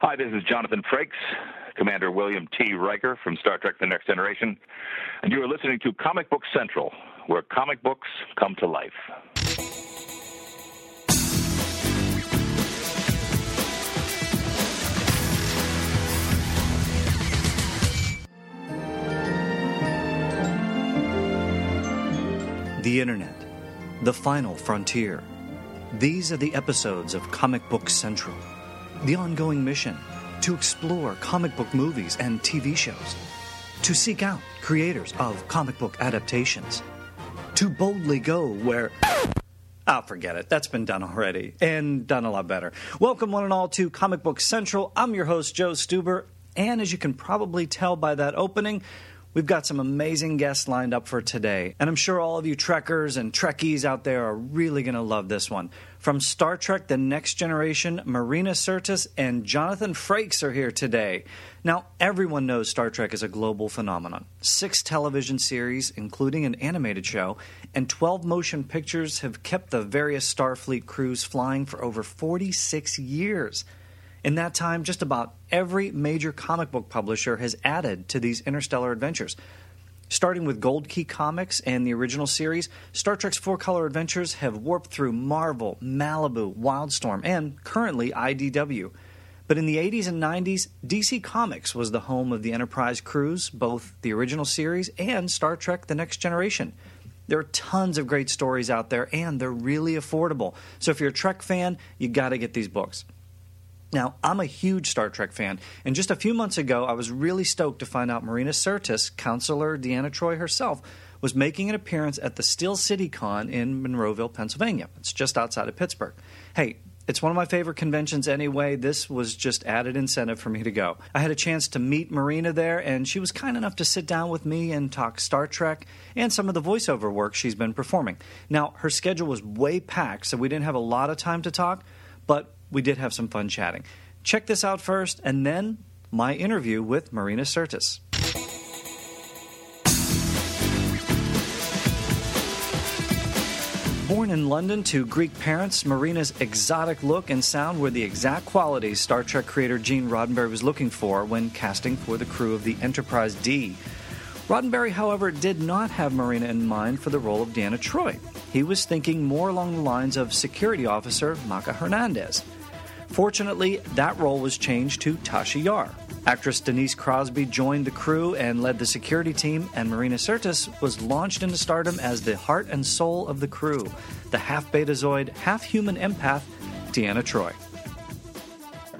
Hi, this is Jonathan Frakes, Commander William T. Riker from Star Trek The Next Generation, and you are listening to Comic Book Central, where comic books come to life. The Internet, The Final Frontier. These are the episodes of Comic Book Central. The ongoing mission to explore comic book movies and TV shows, to seek out creators of comic book adaptations, to boldly go where. I'll forget it. That's been done already and done a lot better. Welcome, one and all, to Comic Book Central. I'm your host, Joe Stuber, and as you can probably tell by that opening, We've got some amazing guests lined up for today, and I'm sure all of you Trekkers and Trekkies out there are really going to love this one. From Star Trek The Next Generation, Marina Sirtis and Jonathan Frakes are here today. Now, everyone knows Star Trek is a global phenomenon. Six television series, including an animated show, and 12 motion pictures have kept the various Starfleet crews flying for over 46 years. In that time, just about every major comic book publisher has added to these interstellar adventures. Starting with Gold Key Comics and the original series, Star Trek's four color adventures have warped through Marvel, Malibu, Wildstorm, and currently IDW. But in the 80s and 90s, DC Comics was the home of the Enterprise crews, both the original series and Star Trek The Next Generation. There are tons of great stories out there, and they're really affordable. So if you're a Trek fan, you got to get these books. Now, I'm a huge Star Trek fan, and just a few months ago, I was really stoked to find out Marina Sirtis, counselor Deanna Troi herself, was making an appearance at the Steel City Con in Monroeville, Pennsylvania. It's just outside of Pittsburgh. Hey, it's one of my favorite conventions anyway. This was just added incentive for me to go. I had a chance to meet Marina there, and she was kind enough to sit down with me and talk Star Trek and some of the voiceover work she's been performing. Now, her schedule was way packed, so we didn't have a lot of time to talk, but we did have some fun chatting. Check this out first, and then my interview with Marina Sirtis. Born in London to Greek parents, Marina's exotic look and sound were the exact qualities Star Trek creator Gene Roddenberry was looking for when casting for the crew of the Enterprise D. Roddenberry, however, did not have Marina in mind for the role of Deanna Troi. He was thinking more along the lines of security officer Macha Hernandez. Fortunately, that role was changed to Tasha Yar. Actress Denise Crosby joined the crew and led the security team, and Marina Sirtis was launched into stardom as the heart and soul of the crew, the half betazoid, half human empath, Deanna Troi.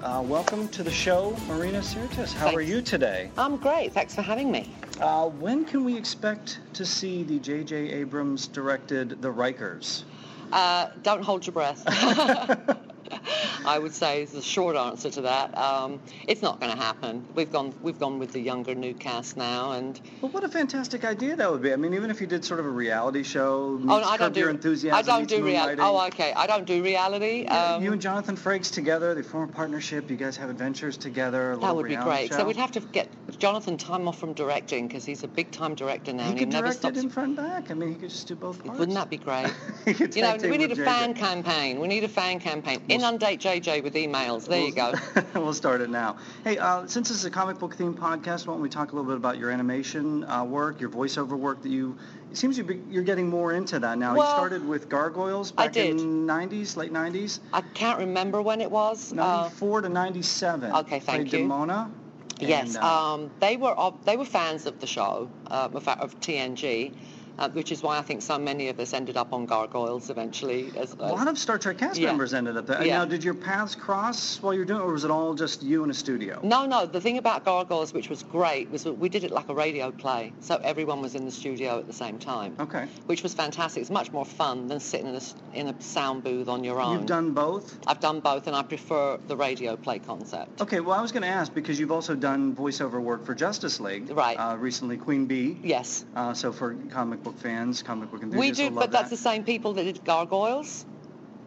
Uh, welcome to the show, Marina Sirtis. How Thanks. are you today? I'm great. Thanks for having me. Uh, when can we expect to see the J.J. Abrams directed The Rikers? Uh, don't hold your breath. I would say is the short answer to that. Um, it's not going to happen. We've gone we've gone with the younger new cast now, and Well, what a fantastic idea that would be. I mean, even if you did sort of a reality show, meets oh, no, I don't do Your Enthusiasm, I don't do reality. Oh, okay. I don't do reality. Yeah, Um, you and Jonathan Frakes together, they form a partnership. You guys have adventures together. That would be great. Show. So we'd have to get Jonathan time off from directing because he's a big time director now, He and could he never direct stops. it in front and back. I mean, he could just do both parts. Wouldn't that be great? You know, we need a fan campaign. We need a fan campaign. Inundate JJ with emails. There you go. we'll start it now. Hey, uh, since this is a comic book themed podcast, why don't we talk a little bit about your animation uh, work, your voiceover work that you. It seems you be, you're getting more into that now. you Well, started with Gargoyles I back did. in 90s, late 90s. I can't remember when it was. Uh, 94 to 97. Okay, thank Played you. Demona. Yes, And, uh, um, they were of- they were fans of the show, uh, of, of TNG, uh, which is why I think so many of us ended up on Gargoyles eventually. As, A lot of Star Trek cast Yeah. members ended up there. Yeah. Now, did your paths cross while you were doing it, or was it all just you in a studio? No, no. The thing about Gargoyles, which was great, was that we did it like a radio play, so everyone was in the studio at the same time. Okay. Which was fantastic. It's much more fun than sitting in a, in a sound booth on your own. You've done both? I've done both, and I prefer the radio play concept. Okay, well, I was going to ask because you've also done voiceover work for Justice League. Right. Uh, recently, Queen Bee. Yes. Uh, so for comic book fans, comic book We do, but that's that. the same people that did Gargoyles,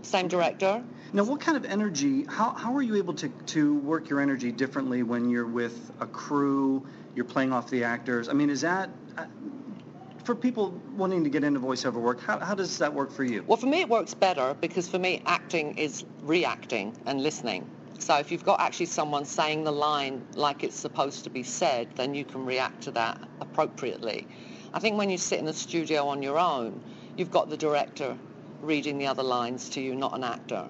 same director. Now, what kind of energy? How, how are you able to to work your energy differently when you're with a crew? You're playing off the actors. I mean, is that uh, for people wanting to get into voiceover work? How, how does that work for you? Well, for me, it works better because for me, acting is reacting and listening. So if you've got actually someone saying the line like it's supposed to be said, then you can react to that appropriately. I think when you sit in the studio on your own, you've got the director reading the other lines to you, not an actor.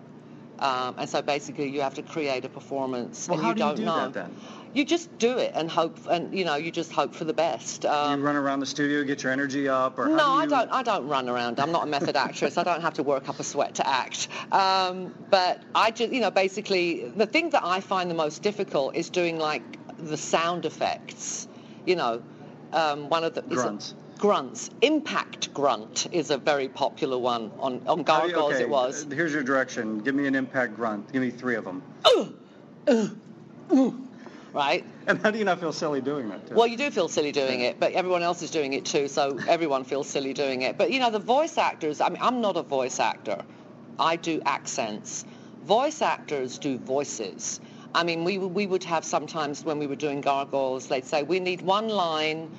Um, and so basically, you have to create a performance, Well, and how you do you don't do know. that then? You just do it and hope, and you know, you just hope for the best. Um, you run around the studio, get your energy up, or how no, do I don't. I don't run around. I'm not a method actress. I don't have to work up a sweat to act. Um, but I just, you know, basically, the thing that I find the most difficult is doing like the sound effects. You know, um, one of the it- Grunts. grunts. Impact grunt is a very popular one on on How do you- Gargoyles. okay, It was. uh, Here's your direction. Give me an impact grunt. Give me three of them. Right. And how do you not feel silly doing that? Too? Well, you do feel silly doing it, but everyone else is doing it too, so everyone feels silly doing it. But you know, the voice actors, I mean, I'm not a voice actor. I do accents. Voice actors do voices. I mean, we, we would have sometimes when we were doing gargoyles, they'd say, we need one line,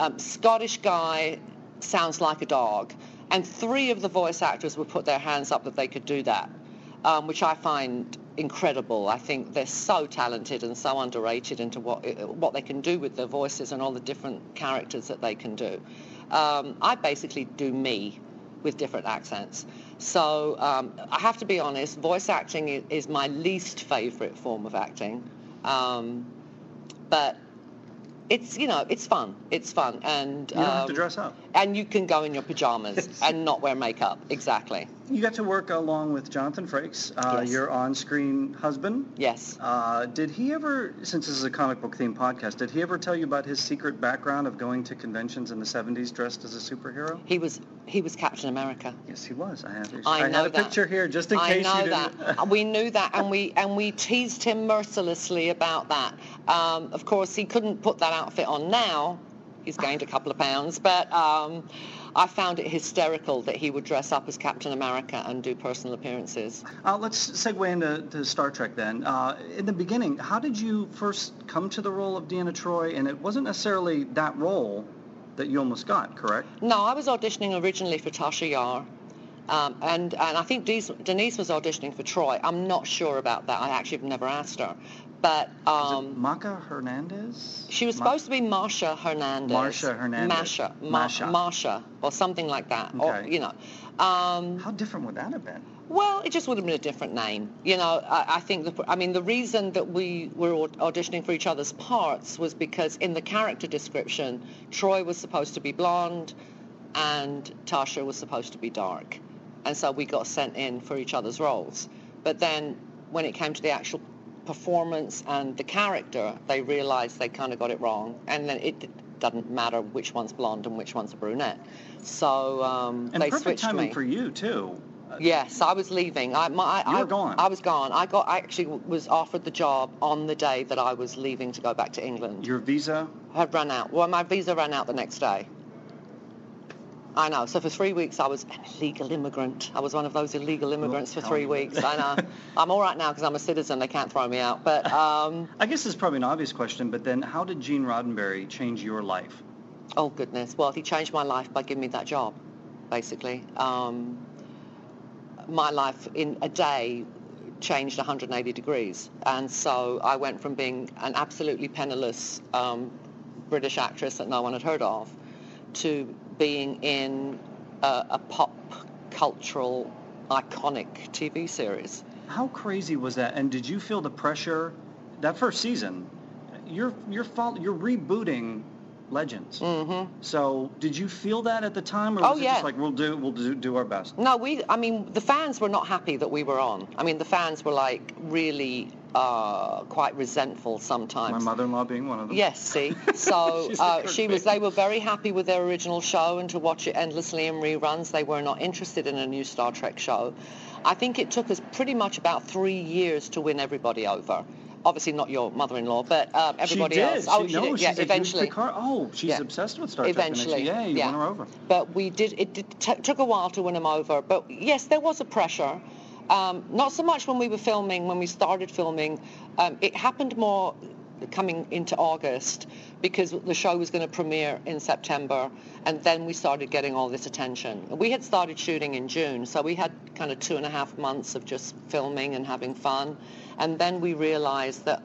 um, Scottish guy sounds like a dog. And three of the voice actors would put their hands up that they could do that, um, which I find incredible. I think they're so talented and so underrated into what what they can do with their voices and all the different characters that they can do. Um, I basically do me with different accents. So um, I have to be honest, voice acting is, is my least favorite form of acting. Um, but it's, you know, it's fun. It's fun. And you don't have to um, dress up. And you can go in your pajamas and not wear makeup. Exactly. You got to work along with Jonathan Frakes, uh, Yes. your on-screen husband. Yes. Uh, did he ever, since this is a comic book themed podcast, did he ever tell you about his secret background of going to conventions in the 70s dressed as a superhero? He was he was Captain America. Yes, he was. I have. I, know had a that. picture here just in I case know you didn't. that. we knew that, and we and we teased him mercilessly about that. Um, of course, he couldn't put that outfit on now. He's gained a couple of pounds, but um, I found it hysterical that he would dress up as Captain America and do personal appearances. Uh, let's segue into to Star Trek then. Uh, in the beginning, how did you first come to the role of Deanna Troi? And it wasn't necessarily that role that you almost got, correct? No, I was auditioning originally for Tasha Yar. Um, and, and I think Denise, Denise was auditioning for Troi. I'm not sure about that. I actually have never asked her. But um, Hernandez? She was Ma- supposed to be Marsha Hernandez. Marsha Hernandez. Masha. Ma- Masha. Marsha, or something like that. Or, you know. Um, How different would that have been? well, it just would have been a different name. You know, I, I think, the, I mean, the reason that we were auditioning for each other's parts was because in the character description, Troi was supposed to be blonde and Tasha was supposed to be dark. And so we got sent in for each other's roles. But then when it came to the actual performance and the character, they realized they kind of got it wrong. And then it doesn't matter which one's blonde and which one's a brunette. So um, And they perfect switched timing me. for you too. Yes, I was leaving. I, my, You I, gone. I was gone. I got. I actually was offered the job on the day that I was leaving to go back to England. Your visa. had run out. Well, my visa ran out the next day. I know. So for three weeks, I was an illegal immigrant. I was one of those illegal immigrants for three weeks. I know. I'm all right now because I'm a citizen. They can't throw me out. But um, I guess this is probably an obvious question, but then how did Gene Roddenberry change your life? Oh goodness! Well, he changed my life by giving me that job, basically. Um, my life in a day changed 180 degrees, and so I went from being an absolutely penniless um, British actress that no one had heard of, to being in a, a pop cultural iconic TV series. How crazy was that? And did you feel the pressure that first season? You're you're you're rebooting legends. Mm-hmm. So, did you feel that at the time, or was Oh, it yeah. just like we'll do we'll do, do our best? No, we. I mean, the fans were not happy that we were on. I mean, the fans were like really uh, quite resentful sometimes. My mother-in-law being one of them. Yes, see. So uh, she was. They were very happy with their original show and to watch it endlessly in reruns. They were not interested in a new Star Trek show. I think it took us pretty much about three years to win everybody over. Obviously not your mother-in-law, but um, everybody she did. else. Oh, she, she no, did. she's Yeah, eventually. Picard. Oh, she's Yeah. obsessed with Star Trek. Eventually, yeah, you won her over. But we did. It did, t- took a while to win them over. But yes, there was a pressure. Um, not so much when we were filming. When we started filming, um, it happened more coming into August because the show was going to premiere in September, and then we started getting all this attention. We had started shooting in June, so we had kind of two and a half months of just filming and having fun, and then we realized that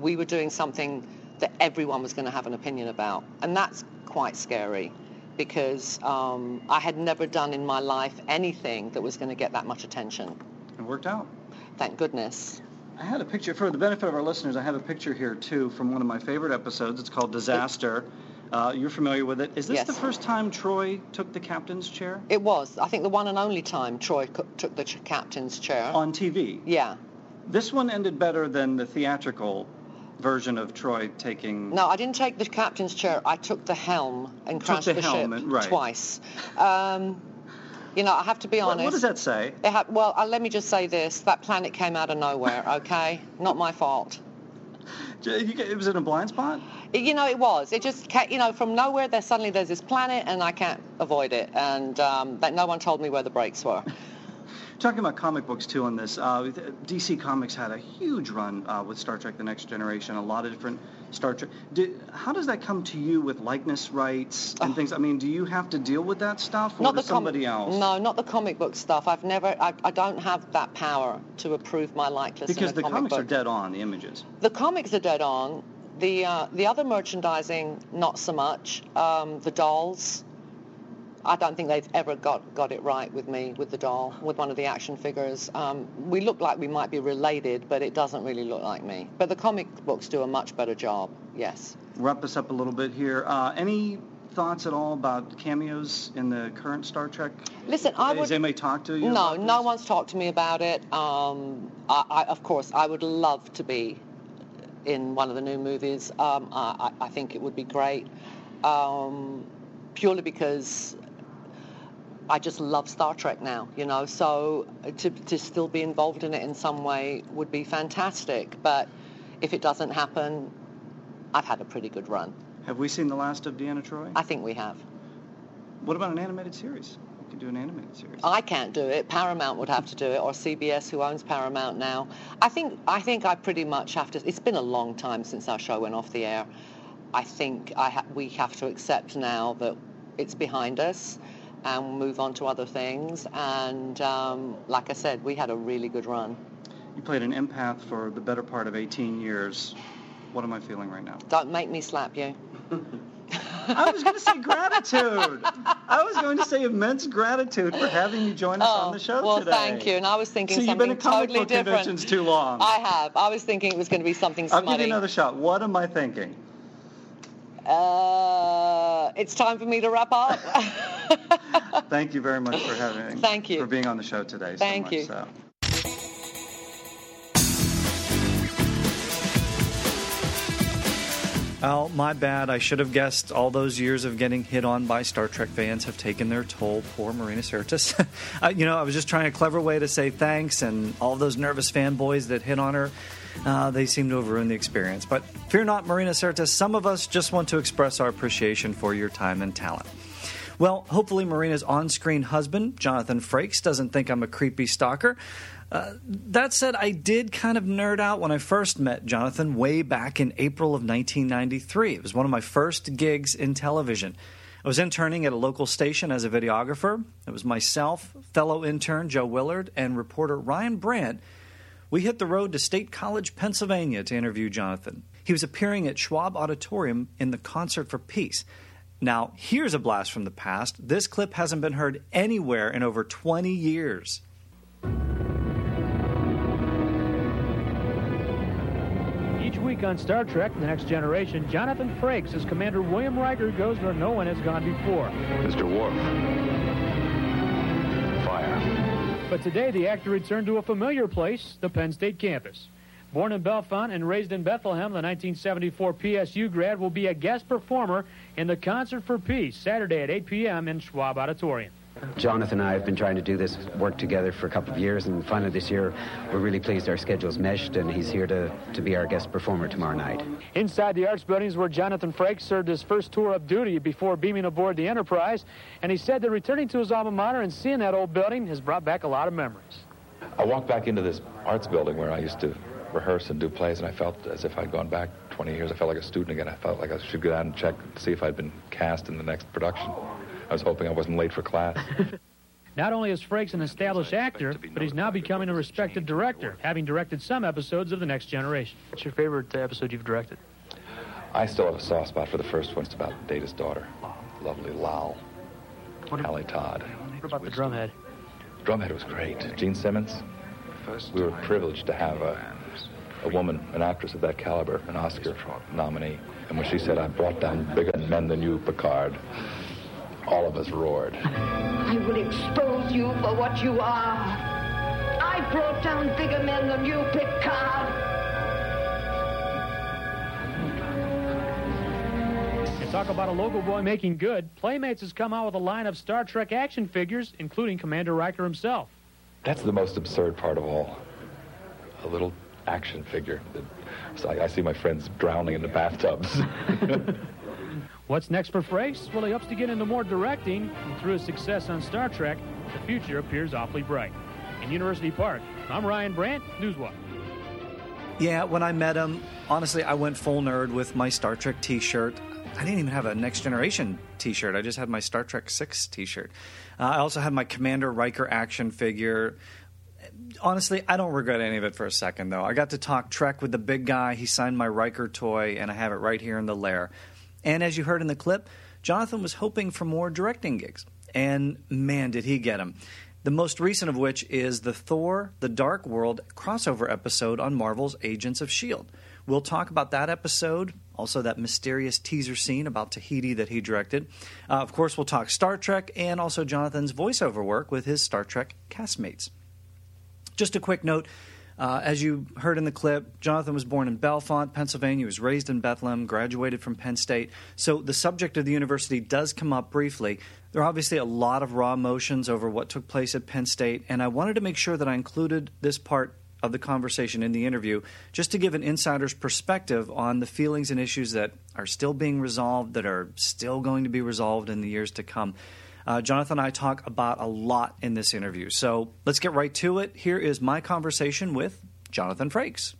we were doing something that everyone was going to have an opinion about. And that's quite scary because um, I had never done in my life anything that was going to get that much attention. Worked out. Thank goodness. I had a picture for the benefit of our listeners. I have a picture here too from one of my favorite episodes. It's called Disaster. Uh, you're familiar with it. Is this Yes. the first time Troi took the captain's chair It was, I think, the one and only time Troi co- took the ch- captain's chair. on TV? yeah. This one ended better than the theatrical version of Troi taking. No, I didn't take the captain's chair. I took the helm and Took crashed the the, helm ship and- right. twice. Um, you know, I have to be honest. what does that say? It ha- well, uh, let me just say this: that planet came out of nowhere. Okay, not my fault. You get- It was in a blind spot. You know, it was. It just, you know, from nowhere, there suddenly there's this planet, and I can't avoid it, and um, that no one told me where the brakes were. Talking about comic books too on this, uh, DC Comics had a huge run uh, with Star Trek: The Next Generation. A lot of different Star Trek. Did, how does that come to you with likeness rights and things? I mean, do you have to deal with that stuff, or not the com- somebody else? No, not the comic book stuff. I've never. I, I don't have that power to approve my likeness. Because the comic comics book. are dead on the images. The comics are dead on. The uh, the other merchandising, not so much. Um, the dolls. I don't think they've ever got, got it right with me, with the doll, with one of the action figures. Um, we look like we might be related, but it doesn't really look like me. But the comic books do a much better job, yes. Wrap us up a little bit here. Uh, any thoughts at all about cameos in the current Star Trek? Listen, I Has would... anybody talked to you? No, no one's talked to me about it. Um, I, I, of course, I would love to be in one of the new movies. Um, I, I I think it would be great, um, purely because I just love Star Trek now, you know. So to, to still be involved in it in some way would be fantastic. But if it doesn't happen, I've had a pretty good run. Have we seen the last of Deanna Troi? I think we have. What about an animated series? We could do an animated series. I can't do it. Paramount would have to do it, or CBS, who owns Paramount now. I think I think I pretty much have to. It's been a long time since our show went off the air. I think I ha- we have to accept now that it's behind us and move on to other things. And um, like I said, we had a really good run. You played an empath for the better part of 18 years. What am I feeling right now? Don't make me slap you. I was going to say gratitude. I was going to say immense gratitude for having you join us on the show Oh, well, today. thank you. And I was thinking So you've something been at comic totally book different. conventions too long. I have. I was thinking it was going to be something I'll smutty. give you another shot. What am I thinking? Uh, it's time for me to wrap up. Thank you very much for having. Thank you. for being on the show today. so Thank much you. So. Oh, my bad. I should have guessed all those years of getting hit on by Star Trek fans have taken their toll. Poor Marina Sirtis. You know, I was just trying a clever way to say thanks, and all those nervous fanboys that hit on her, uh, they seem to have ruined the experience. But fear not, Marina Sirtis. Some of us just want to express our appreciation for your time and talent. Well, hopefully, Marina's on screen husband, Jonathan Frakes, doesn't think I'm a creepy stalker. Uh, that said, I did kind of nerd out when I first met Jonathan way back in April of 1993. It was one of my first gigs in television. I was interning at a local station as a videographer. It was myself, fellow intern Joe Willard, and reporter Ryan Brandt. We hit the road to State College, Pennsylvania to interview Jonathan. He was appearing at Schwab Auditorium in the Concert for Peace. Now, here's a blast from the past. This clip hasn't been heard anywhere in over 20 years. Each week on Star Trek The Next Generation, Jonathan Frakes as Commander William Riker goes where no one has gone before. Mr. Worf. Fire. But today, the actor returned to a familiar place, the Penn State campus. Born in Bellefonte and raised in Bethlehem, the 1974 PSU grad will be a guest performer in the Concert for Peace Saturday at 8 p.m. in Schwab Auditorium. Jonathan and I have been trying to do this work together for a couple of years, and finally this year we're really pleased our schedules meshed, and he's here to, to be our guest performer tomorrow night. Inside the Arts buildings where Jonathan Frakes served his first tour of duty before beaming aboard the Enterprise, and he said that returning to his alma mater and seeing that old building has brought back a lot of memories. I walked back into this arts building where I used to rehearse and do plays, and I felt as if I'd gone back 20 years. I felt like a student again. I felt like I should go out and check to see if I'd been cast in the next production. I was hoping I wasn't late for class. Not only is Frakes an established actor, but he's now becoming a respected director, having directed some episodes of The Next Generation. What's your favorite episode you've directed? I still have a soft spot for the first one. It's about Data's daughter, lovely Lal, What Hallie Todd. What about the drumhead? Drumhead was great. Jean Simmons. We were privileged to have a, a woman, an actress of that caliber, an Oscar nominee. And when she said, I brought down bigger men than you, Picard, all of us roared. I will expose you for what you are. I brought down bigger men than you, Picard. And talk about a local boy making good. Playmates has come out with a line of Star Trek action figures, including Commander Riker himself. That's the most absurd part of all. A little action figure. That, so I, I see my friends drowning in the bathtubs. What's next for Frakes? Well, he hopes to get into more directing, and through his success on Star Trek, the future appears awfully bright. In University Park, I'm Ryan Brandt, Newswatch. Yeah, when I met him, honestly, I went full nerd with my Star Trek t shirt. I didn't even have a Next Generation t shirt, I just had my Star Trek 6 t shirt. Uh, I also had my Commander Riker action figure. Honestly, I don't regret any of it for a second, though. I got to talk Trek with the big guy. He signed my Riker toy, and I have it right here in the lair. And as you heard in the clip, Jonathan was hoping for more directing gigs. And man, did he get them. The most recent of which is the Thor The Dark World crossover episode on Marvel's Agents of S.H.I.E.L.D. We'll talk about that episode, also that mysterious teaser scene about Tahiti that he directed. Uh, of course, we'll talk Star Trek and also Jonathan's voiceover work with his Star Trek castmates. Just a quick note uh, as you heard in the clip, Jonathan was born in Bellefonte, Pennsylvania. He was raised in Bethlehem, graduated from Penn State. So the subject of the university does come up briefly. There are obviously a lot of raw emotions over what took place at Penn State, and I wanted to make sure that I included this part of the conversation in the interview just to give an insider's perspective on the feelings and issues that are still being resolved, that are still going to be resolved in the years to come. Uh, Jonathan and I talk about a lot in this interview. So let's get right to it. Here is my conversation with Jonathan Frakes.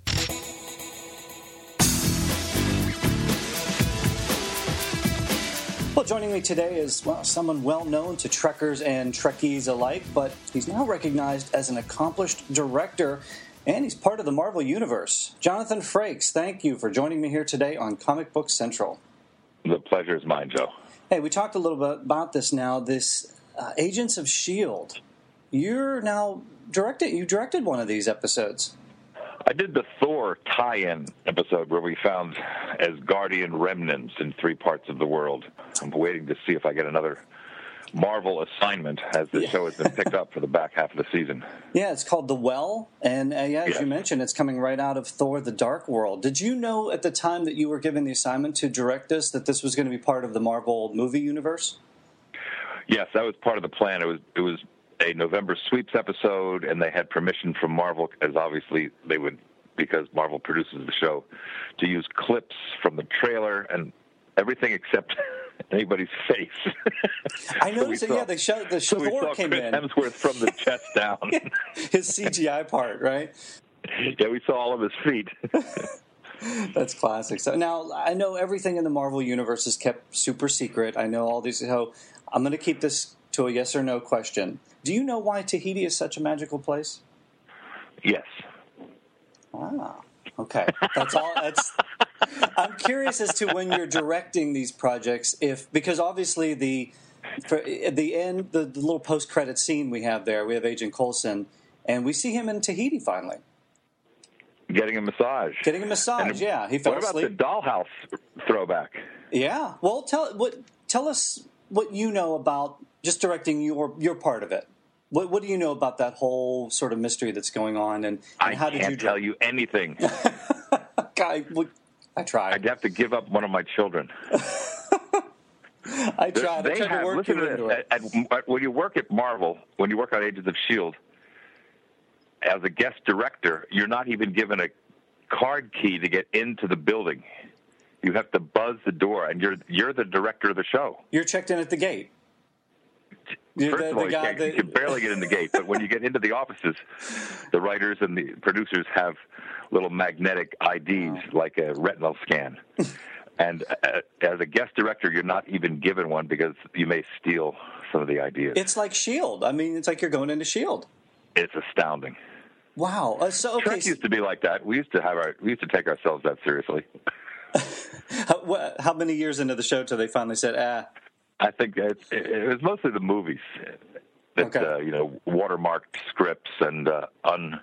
Well, joining me today is well, someone well known to Trekkers and Trekkies alike, but he's now recognized as an accomplished director and he's part of the Marvel Universe. Jonathan Frakes, thank you for joining me here today on Comic Book Central. The pleasure is mine, Joe. Hey, we talked a little bit about this now. This uh, Agents of Shield. You're now directed. You directed one of these episodes. I did the Thor tie-in episode where we found Asgardian remnants in three parts of the world. I'm waiting to see if I get another Marvel assignment as the show has been picked up for the back half of the season. Yeah, it's called The Well, and uh, yeah, as you mentioned, it's coming right out of Thor: The Dark World. Did you know at the time that you were given the assignment to direct this that this was going to be part of the Marvel movie universe? Yes, that was part of the plan. It was it was a November sweeps episode, and they had permission from Marvel, as obviously they would, because Marvel produces the show, to use clips from the trailer and everything except anybody's face. I noticed so that, yeah, they showed the so came Chris in. Hemsworth from the chest down. his CGI part, right? Yeah, we saw all of his feet. That's classic. So now I know everything in the Marvel universe is kept super secret. I know all these. So I'm going to keep this to a yes or no question. Do you know why Tahiti is such a magical place? Yes. Ah, okay. That's all. That's. I'm curious as to when you're directing these projects, if because obviously the for, at the end, the, the little post credit scene we have there, we have Agent Coulson, and we see him in Tahiti finally. getting a massage. Getting a massage, And yeah. He fell what about asleep. the dollhouse throwback? Yeah. Well, tell what tell us what you know about just directing your your part of it. What what do you know about that whole sort of mystery that's going on, and, and how did can't you tell you anything. I, I tried. I'd have to give up one of my children. I tried. I They tried have, to work listen you to into this. it. At, at, when you work at Marvel, when you work on Agents of S.H.I.E.L.D., as a guest director, you're not even given a card key to get into the building. You have to buzz the door, and you're you're the director of the show. You're checked in at the gate. First the- of all, you, guy that- you can barely get in the gate, but when you get into the offices, the writers and the producers have little magnetic IDs like a retinal scan. and uh, as a guest director, you're not even given one because you may steal some of the ideas. It's like Shield. I mean, it's like you're going into Shield. It's astounding. Wow. Uh, so okay. Trek used to be like that. We used to have our we used to take ourselves that seriously. How, how many years into the show till they finally said, "Ah"? I think it, it, was mostly the movies that uh, you know watermarked scripts and uh, un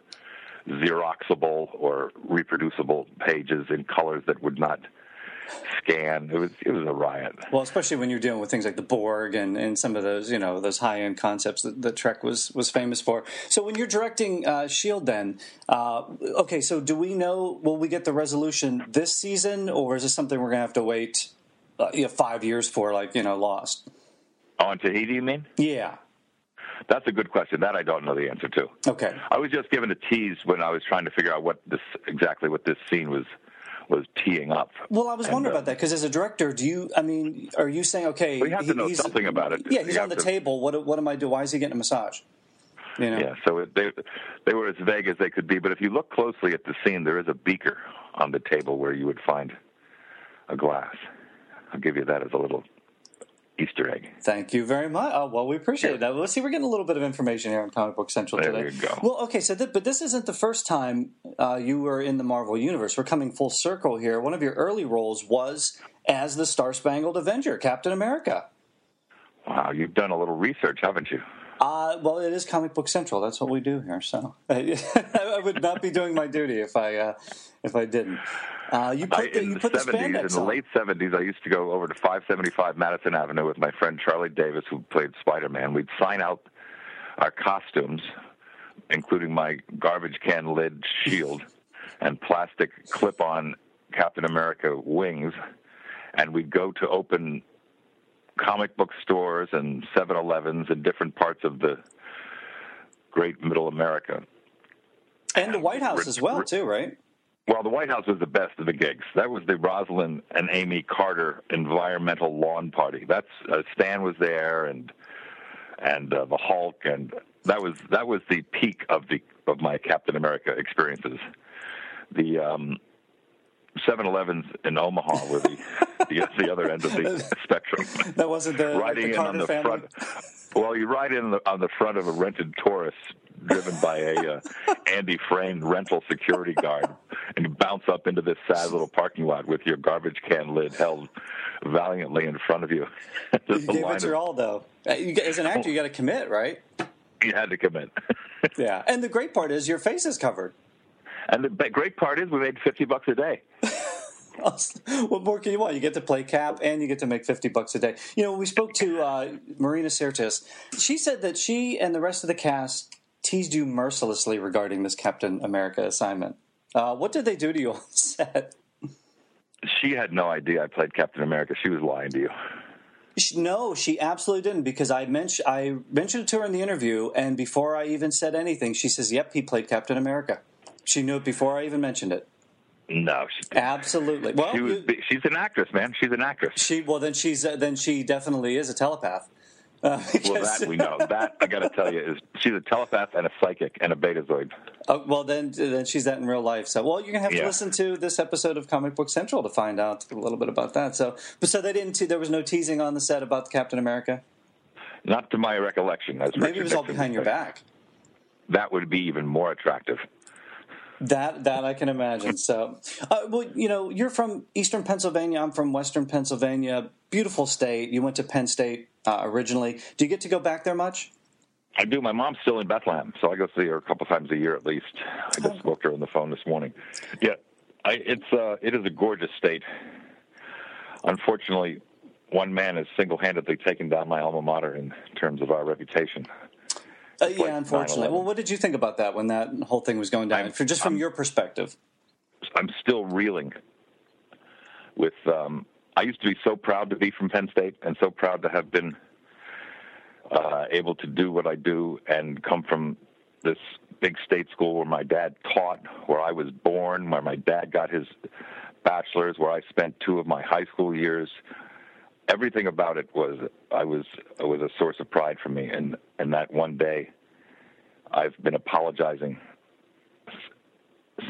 xeroxable or reproducible pages in colors that would not scan. It was it was a riot. Well, especially when you're dealing with things like the Borg and, and some of those, you know, those high end concepts that, that Trek was was famous for. So when you're directing uh, Shield, then, uh, okay, so do we know? Will we get the resolution this season, or is this something we're going to have to wait, uh, you know, five years for, like you know, Lost? On Tahiti, you mean? Yeah. That's a good question. That I don't know the answer to. Okay. I was just given a tease when I was trying to figure out what this exactly what this scene was was teeing up. Well, I was And, wondering uh, about that because as a director, do you? I mean, are you saying okay? Well, you have to know he's- something about it. Yeah, he's on the to- table. What what am I doing? Why is he getting a massage? You know. Yeah, so it, they they were as vague as they could be. But if you look closely at the scene, there is a beaker on the table where you would find a glass. I'll give you that as a little Easter egg. Thank you very much. Oh, well, we appreciate that. Let's see, we're getting a little bit of information here on Comic Book Central There today. you go. Well, okay, so th- but this isn't the first time uh, you were in the Marvel universe. We're coming full circle here. One of your early roles was as the Star Spangled Avenger, Captain America. Wow, you've done a little research, haven't you? Uh, well, it is Comic Book Central. That's what we do here. So I would not be doing my duty if I uh, if I didn't. Uh, you put I, the, in you the put the 70s, in the on. late 70s, I used to go over to 575 Madison Avenue with my friend Charlie Davis, who played Spider Man. We'd sign out our costumes, including my garbage can lid shield and plastic clip on Captain America wings, and we'd go to open comic book stores and 7 Elevens in different parts of the great middle America. and the White House as well, too, right? Well, the White House was the best of the gigs. That was the Rosalynn and Amy Carter environmental lawn party. That's uh, Stan was there, and and uh, the Hulk, and that was that was the peak of the of my Captain America experiences. The um, 7-Elevens in Omaha were the, the the other end of the spectrum. That wasn't the, riding the in on the family. front. Well, you ride in the, on the front of a rented Taurus, driven by a uh, Andy Frain rental security guard, and you bounce up into this sad little parking lot with your garbage can lid held valiantly in front of you. You gave it your of- all, though. Uh, as an actor, you got to commit, right? You had to commit. Yeah, and the great part is your face is covered. And the great part is we made fifty bucks a day. what more can you want? You get to play Cap, and you get to make fifty bucks a day. You know, we spoke to uh, Marina Sirtis. She said that she and the rest of the cast teased you mercilessly regarding this Captain America assignment. Uh, what did they do to you on set? She had no idea I played Captain America. She was lying to you. She- No, she absolutely didn't because I mentioned I mentioned it to her in the interview, and before I even said anything, she says, "Yep, he played Captain America." She knew it before I even mentioned it. No, she, Absolutely. Well, she was. you- She's an actress, man. She's an actress. she well then she's uh, then she definitely is a telepath. Uh, Well, that we know. That I got to tell you is she's a telepath and a psychic and a betazoid. Oh, well, then then she's that in real life. So, well, you're gonna have to Yeah. listen to this episode of Comic Book Central to find out a little bit about that. So, but so they didn't. Te- there was no teasing on the set about the Captain America. Not to my recollection. As Maybe Richard it was all Nixon behind your back. That would be even more attractive. That that I can imagine. So, uh, well, you know, you're from Eastern Pennsylvania. I'm from Western Pennsylvania. Beautiful state. You went to Penn State uh, originally. Do you get to go back there much? I do. My mom's still in Bethlehem, so I go see her a couple times a year at least. I just spoke to her on the phone this morning. Yeah, I, it's uh, it is a gorgeous state. Unfortunately, one man has single-handedly taken down my alma mater in terms of our reputation. Uh, yeah, unfortunately. Well, what did you think about that when that whole thing was going down? For just from your perspective. I'm still reeling with. Um, I used to be so proud to be from Penn State and so proud to have been uh, able to do what I do and come from this big state school where my dad taught, where I was born, where my dad got his bachelor's, where I spent two of my high school years. Everything about it was I was it was a source of pride for me, and and that one day, I've been apologizing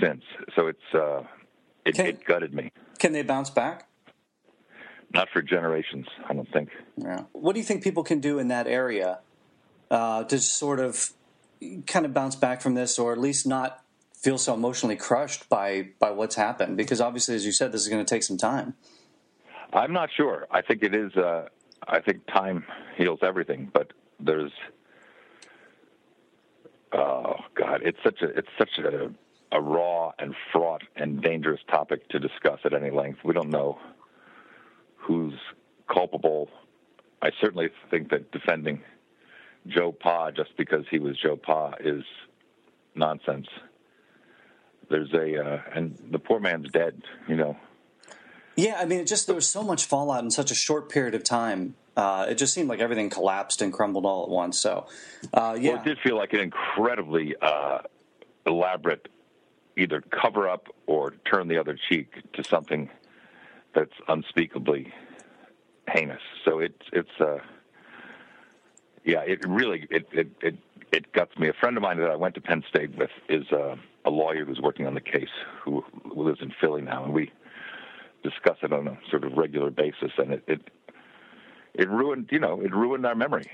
since. So it's uh, it, Can- it gutted me. Can they bounce back? Not for generations, I don't think. Yeah. What do you think people can do in that area uh, to sort of kind of bounce back from this, or at least not feel so emotionally crushed by by what's happened? Because obviously, as you said, this is going to take some time. I'm not sure. I think it is. Uh, I think time heals everything, but there's. Oh God, it's such a it's such a a raw and fraught and dangerous topic to discuss at any length. We don't know who's culpable. I certainly think that defending Joe Pa just because he was Joe Pa is nonsense. There's a uh, and the poor man's dead. You know, Yeah, I mean, it just there was so much fallout in such a short period of time. Uh, it just seemed like everything collapsed and crumbled all at once. So, uh, yeah, Well, it did feel like an incredibly uh, elaborate either cover up or turn the other cheek to something that's unspeakably heinous. So it's it's uh, yeah, it really it it it it guts me. A friend of mine that I went to Penn State with is uh, a lawyer who's working on the case who, who lives in Philly now, and we discuss it on a sort of regular basis, and it. it it ruined, you know, it ruined our memory,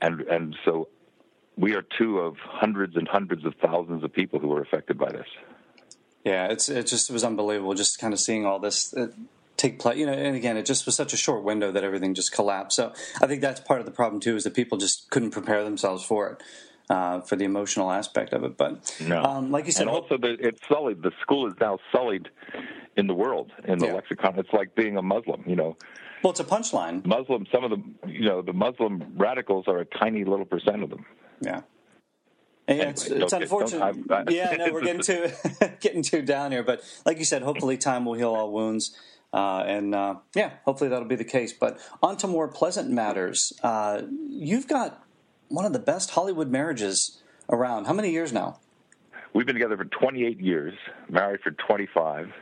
and and so we are two of hundreds and hundreds of thousands of people who were affected by this. yeah, it's it just was unbelievable. Just kind of seeing all this uh, take place, you know. And again, it just was such a short window that everything just collapsed. So, I think that's part of the problem too, is that people just couldn't prepare themselves for it, uh, for the emotional aspect of it. But No, um, like you said, and also the, it's sullied. The school is now sullied in the world in the lexicon. It's like being a Muslim, you know. Well, it's a punchline. Muslim. Some of the, you know, the Muslim radicals are a tiny little percent of them. Yeah. And Anyway, it's, it's unfortunate. I- yeah, no, we're getting too getting too down here. But like you said, hopefully time will heal all wounds, uh, and uh, yeah, hopefully that'll be the case. But on to more pleasant matters. Uh, you've got one of the best Hollywood marriages around. How many years now? We've been together for 28 years, married for 25.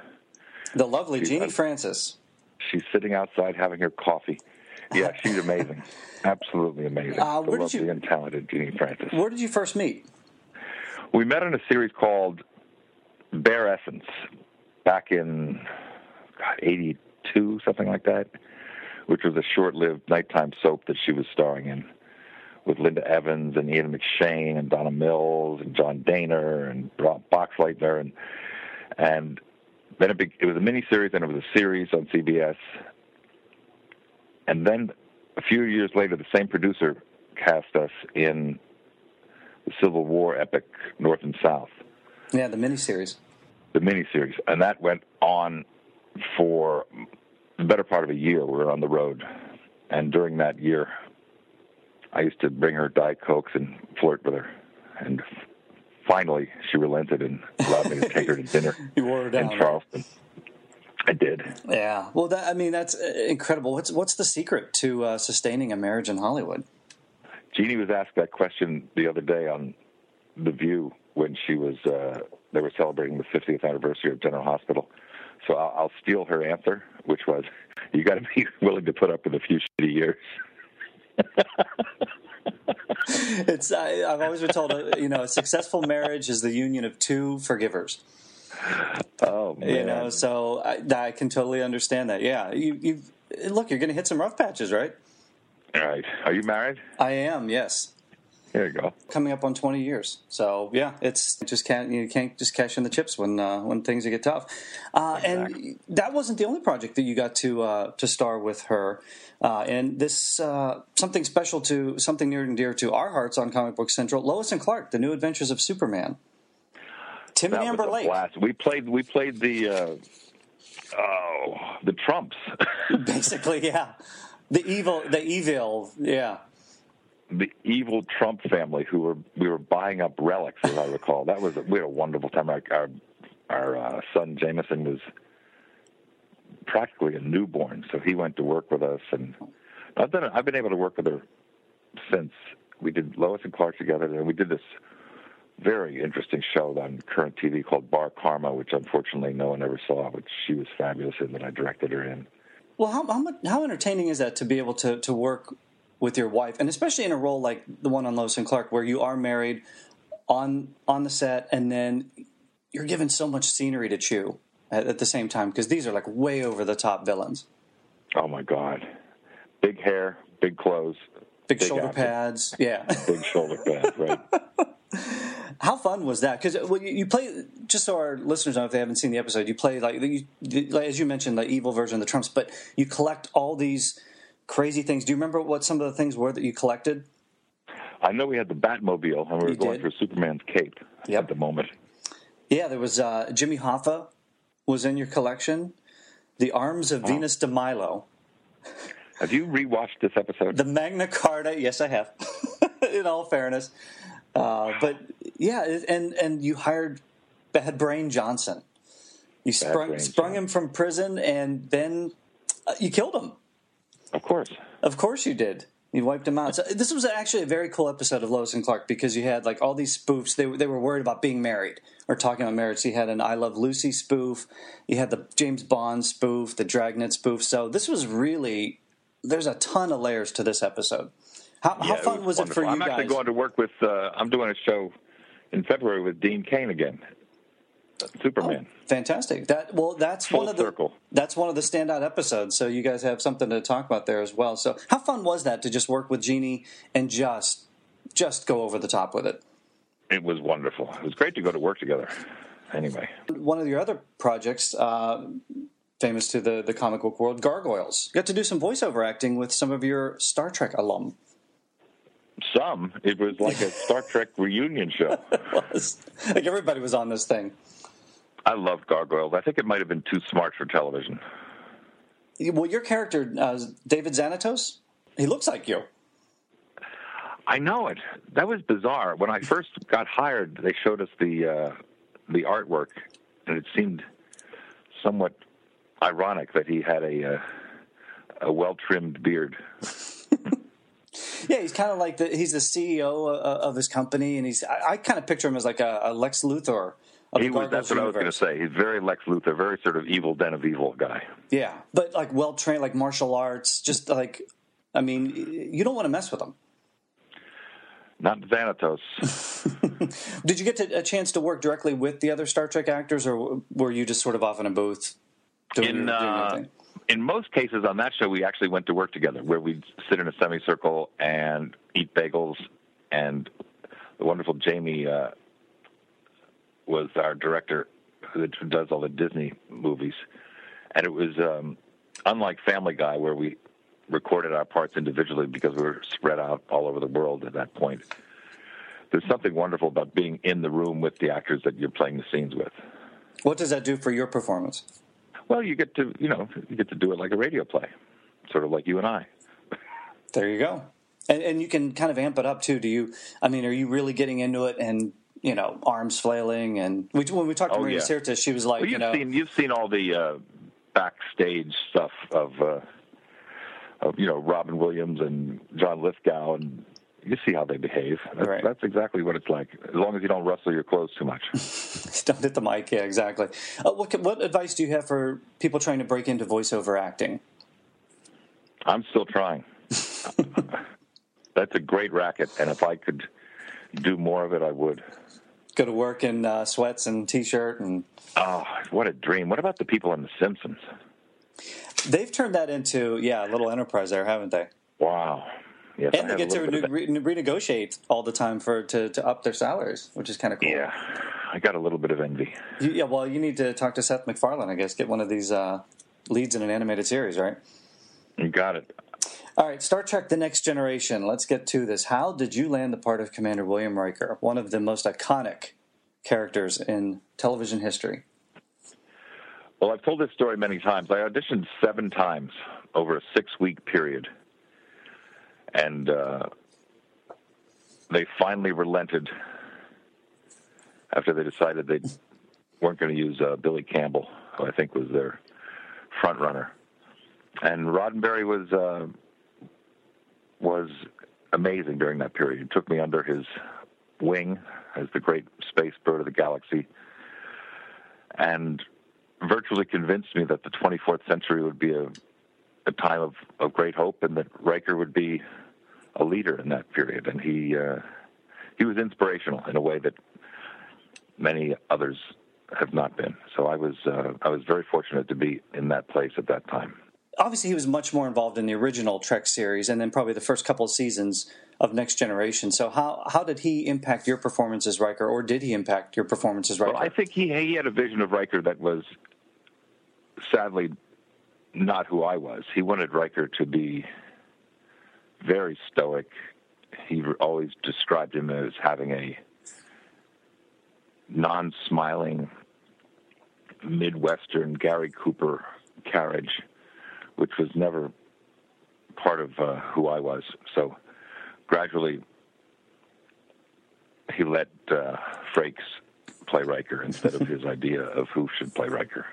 The lovely Genie Francis. She's sitting outside having her coffee. Yeah, she's amazing. Absolutely amazing. Uh, the did you- lovely and talented Genie Francis. Where did you first meet? We met in a series called Bare Essence back in God, 82, something like that, which was a short lived nighttime soap that she was starring in with Linda Evans and Ian McShane and Donna Mills and John Dehner and Rob Boxleitner. And, and then it, be, it was a mini series and it was a series on CBS. And then a few years later, the same producer cast us in the Civil War epic North and South, Yeah, the miniseries. the miniseries, and that went on for the better part of a year. We were on the road, and during that year, I used to bring her Diet Cokes and flirt with her, and finally she relented and allowed me to take her to dinner You wore her down. in? Charleston. I did. Yeah. Well, that, I mean, that's uh, incredible. What's what's the secret to uh, sustaining a marriage in Hollywood? Genie was asked that question the other day on The View when she was uh, they were celebrating the 50th anniversary of General Hospital. So I'll, I'll steal her answer, which was, "You got to be willing to put up with a few shitty years." it's I, I've always been told, uh, you know, a successful marriage is the union of two forgivers. Oh man! You know, so I, I can totally understand that. Yeah, you, you look, you're going to hit some rough patches, right? All right. Are you married? I am. Yes. There you go. Coming up on 20 years. So yeah, it's just can't you can't just cash in the chips when uh, when things get tough. Uh, And that wasn't the only project that you got to uh, to star with her. Uh, and this uh, something special to something near and dear to our hearts on Comic Book Central. Lois and Clark: The New Adventures of Superman. Tim that and Amber Lake. blast. We played. We played the. Uh, oh, the Trumps. Basically, yeah. The evil, the evil, yeah. The evil Trump family who were we were buying up relics, as I recall. That was we had a wonderful time. Our our, our uh, son Jameson was practically a newborn, so he went to work with us, and I've done. I've been able to work with her since we did Lois and Clark together, and we did this very interesting show on current TV called Bar Karma, which unfortunately no one ever saw, which she was fabulous in that I directed her in. Well, how how, how entertaining is that to be able to to work with your wife, and especially in a role like the one on Lois and Clark, where you are married on on the set, and then you're given so much scenery to chew at, at the same time because these are like way over the top villains. Oh my God, big hair, big clothes, Big, shoulder actor. pads, yeah. big shoulder pads, right? How fun was that? Because well, you, you play just so our listeners know if they haven't seen the episode, you play like, you, like as you mentioned the evil version of the Trumps, but you collect all these crazy things. Do you remember what some of the things were that you collected? I know we had the Batmobile, and we were You going did? through Superman's cape at the moment. Yeah, there was uh, Jimmy Hoffa was in your collection. The Arms of Venus de Milo. Have you rewatched this episode? The Magna Carta. Yes, I have. in all fairness, uh, but yeah, and and you hired Bad Brain Johnson. You Bad sprung sprung him from prison, and then uh, you killed him. Of course. Of course you did. You wiped them out. So this was actually a very cool episode of Lois and Clark because you had like all these spoofs. They were- they were worried about being married or talking about marriage. So you had an I Love Lucy spoof. You had the James Bond spoof, the Dragnet spoof. So this was really there's a ton of layers to this episode. How, how Yeah, fun was, it for wonderful. you I'm guys? actually going to work with. Uh, I'm doing a show in February with Dean Cain again. Superman. Fantastic. That well, that's Full one of the circle. that's one of the standout episodes. So you guys have something to talk about there as well. So how fun was that to just work with Genie and just just go over the top with it? It was wonderful. It was great to go to work together. Anyway, One of your other projects, uh, famous to the the comic book world, Gargoyles. You got to do some voiceover acting with some of your Star Trek alum. some it was like a Star Trek reunion show. like everybody was on this thing. I loved Gargoyles. I think it might have been too smart for television. Well, your character, uh, David Xanatos, he looks like you. I know it. That was bizarre. When I first got hired, they showed us the uh, the artwork, and it seemed somewhat ironic that he had a uh, a well trimmed beard. Yeah, he's kind of like the he's the CEO uh, of his company, and he's I, I kind of picture him as like a, a Lex Luthor. He was. That's what I was going to say. He's very Lex Luthor, very sort of evil den of evil guy. Yeah, but like well trained, like martial arts. Just like, I mean, you don't want to mess with him. Not Xanatos. Did you get to, a chance to work directly with the other Star Trek actors, or were you just sort of off in a booth doing, in doing uh, thing? in most cases on that show, we actually went to work together, where we'd sit in a semicircle and eat bagels. And the wonderful Jamie uh, was our director, who does all the Disney movies. And it was um, unlike Family Guy, where we recorded our parts individually because we were spread out all over the world at that point. There's something wonderful about being in the room with the actors that you're playing the scenes with. What does that do for your performance? Well, you get to you know you get to do it like a radio play, sort of like you and I. There you go. And, and you can kind of amp it up too. Do you? I mean, are you really getting into it and you know arms flailing? And we, when we talked to Oh, Marina yeah. Sirtis, she was like, well, you you've know, seen you've seen all the uh, backstage stuff of uh, of you know Robin Williams and John Lithgow, and you see how they behave. That's, that's exactly what it's like. As long as you don't rustle your clothes too much. don't hit the mic. Yeah, exactly. Uh, what what advice do you have for people trying to break into voiceover acting? I'm still trying. That's a great racket, and if I could do more of it, I would. Go to work in uh, sweats and t-shirt, and Oh, what a dream! What about the people in The Simpsons? they've turned that into yeah, a little enterprise there, haven't they? Wow, Yes, I and they get to re- renegotiate all the time for to, to up their salaries, which is kind of cool. Yeah, I got a little bit of envy. You, yeah, well, you need to talk to Seth MacFarlane, I guess. Get one of these uh, leads in an animated series, right? You got it. All right, Star Trek: The Next Generation. Let's get to this. How did you land the part of Commander William Riker, one of the most iconic characters in television history? Well, I've told this story many times. I auditioned seven times over a six-week period, and uh, they finally relented after they decided they weren't going to use uh, Billy Campbell, who I think was their front runner. And Roddenberry was uh, was amazing during that period. He took me under his wing as the great space bird of the galaxy, and virtually convinced me that the 24th century would be a, a time of, of great hope, and that Riker would be a leader in that period. And he uh, he was inspirational in a way that many others have not been. So I was uh, I was very fortunate to be in that place at that time. Obviously, he was much more involved in the original Trek series, and then probably the first couple of seasons of Next Generation. So, how how did he impact your performance as Riker, or did he impact your performance as Riker? Well, I think he he had a vision of Riker that was sadly not who I was. He wanted Riker to be very stoic. He always described him as having a non-smiling Midwestern Gary Cooper carriage, which was never part of uh, who I was. So gradually, he let uh, Frakes play Riker instead of his idea of who should play Riker.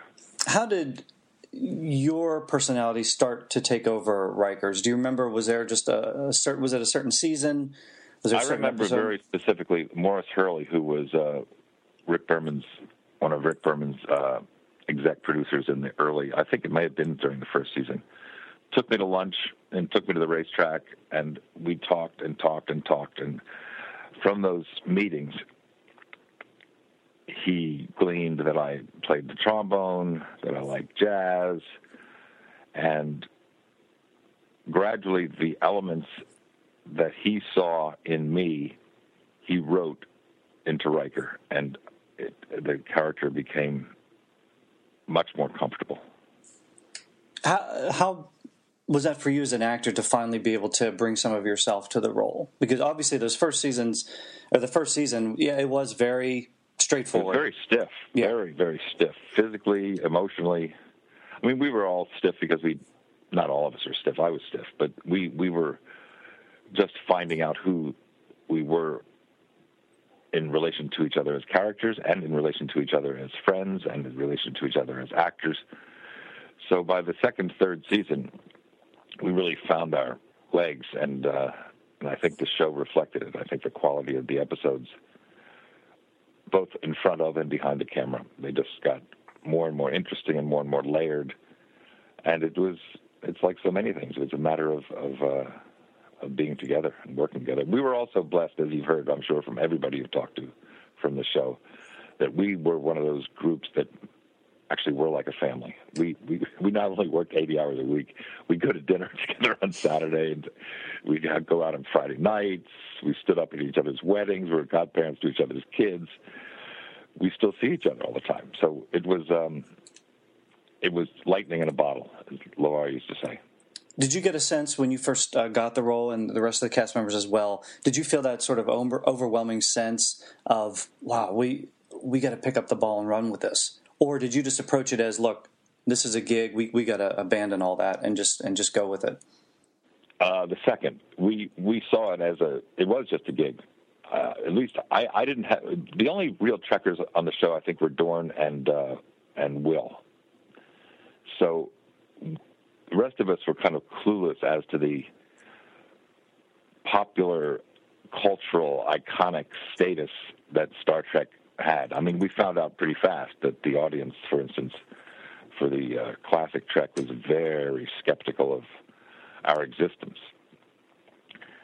How did your personality start to take over Riker's? Do you remember? Was there just a, a certain? Was it a certain season? Was there I remember episode? very specifically Maurice Hurley, who was uh, Rick Berman's one of Rick Berman's uh, exec producers in the early. I think it may have been during the first season. Took me to lunch and took me to the racetrack, and we talked and talked and talked. And from those meetings, he gleaned that I played the trombone, that I liked jazz, and gradually the elements that he saw in me, he wrote into Riker, and it, the character became much more comfortable. How, how was that for you as an actor to finally be able to bring some of yourself to the role? Because obviously, those first seasons, or the first season, yeah, it was very straightforward. very stiff, yeah. very, very stiff, physically, emotionally. I mean, we were all stiff because we, not all of us are stiff. I was stiff, but we we were just finding out who we were in relation to each other as characters, and in relation to each other as friends, and in relation to each other as actors. So by the second, third season, we really found our legs, and uh, and I think the show reflected it. I think the quality of the episodes both in front of and behind the camera. They just got more and more interesting and more and more layered. And it was it's like so many things. It was a matter of of, uh, of being together and working together. We were also blessed, as you've heard, I'm sure, from everybody you've talked to from the show, that we were one of those groups that actually were like a family. We we we not only worked 80 hours a week, we go to dinner together on Saturday, and we go out on Friday nights. We stood up at each other's weddings. We were godparents to each other's kids. We still see each other all the time. So it was um, it was lightning in a bottle, as Loar used to say. Did you get a sense when you first uh, got the role, and the rest of the cast members as well? Did you feel that sort of over- overwhelming sense of wow, we we got to pick up the ball and run with this, or did you just approach it as look, this is a gig, we we got to abandon all that and just and just go with it? Uh, the second, we we saw it as a it was just a gig. Uh, at least I, I didn't have the only real trekkers on the show. I think were Dorn and uh, and Wil. So the rest of us were kind of clueless as to the popular, cultural, iconic status that Star Trek had. I mean, we found out pretty fast that the audience, for instance, for the uh, classic Trek was very skeptical of our existence.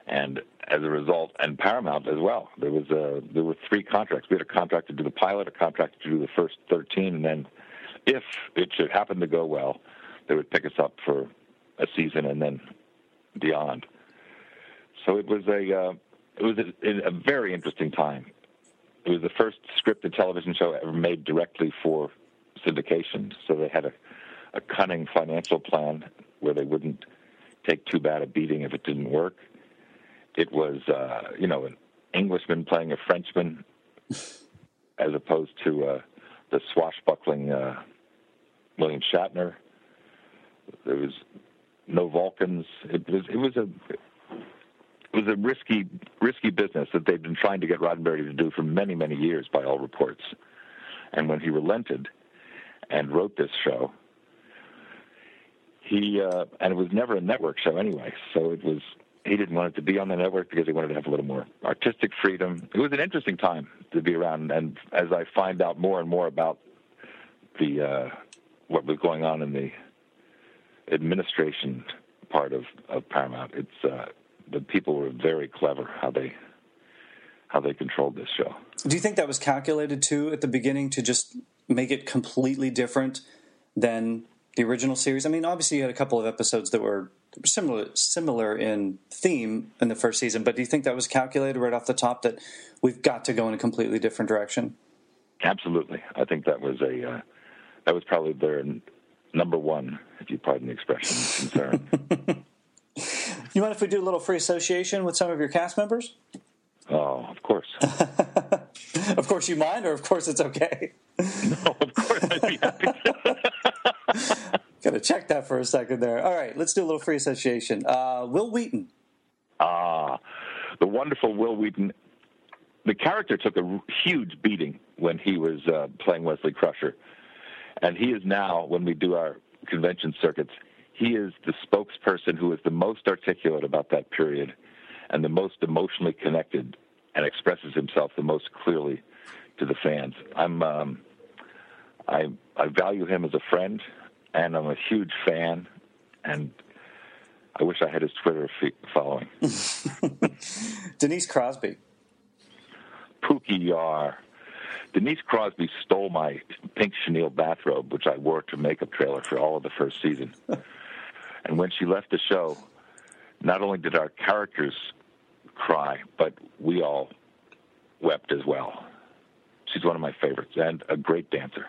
And as a result, and Paramount as well, there was a, there were three contracts. We had a contract to do the pilot, a contract to do the first 13, and then if it should happen to go well, they would pick us up for a season and then beyond. so it was a uh, it was a, a very interesting time. It was the first scripted television show ever made directly for syndication. So they had a, a cunning financial plan where they wouldn't take too bad a beating if it didn't work. It was, uh, you know, an Englishman playing a Frenchman, as opposed to uh, the swashbuckling uh, William Shatner. There was no Vulcans. It was it was a it was a risky risky business that they'd been trying to get Roddenberry to do for many many years by all reports. And when he relented and wrote this show, he uh, and it was never a network show anyway, so it was he didn't want it to be on the network because he wanted to have a little more artistic freedom. It was an interesting time to be around, and as I find out more and more about the uh, what was going on in the administration part of, of Paramount, it's uh, the people were very clever how they how they controlled this show. Do you think that was calculated too at the beginning to just make it completely different than the original series? I mean, obviously you had a couple of episodes that were similar similar in theme in the first season, but do you think that was calculated right off the top that we've got to go in a completely different direction? Absolutely, I think that was a uh, that was probably their number one, if you pardon the expression, concern. you mind if we do a little free association with some of your cast members? Oh, of course. of course, you mind, or of course it's okay. No, of course I'd be happy. Got to check that for a second there. All right, let's do a little free association. Uh, Wil Wheaton. Ah, the wonderful Wil Wheaton. The character took a huge beating when he was uh, playing Wesley Crusher, and he is now, when we do our convention circuits, he is the spokesperson who is the most articulate about that period and the most emotionally connected and expresses himself the most clearly to the fans. I'm um, I I value him as a friend and I'm a huge fan, and I wish I had his Twitter following. Denise Crosby. Pookie Yar. Denise Crosby stole my pink chenille bathrobe, which I wore to makeup trailer for all of the first season. and when she left the show, not only did our characters cry, but we all wept as well. She's one of my favorites and a great dancer.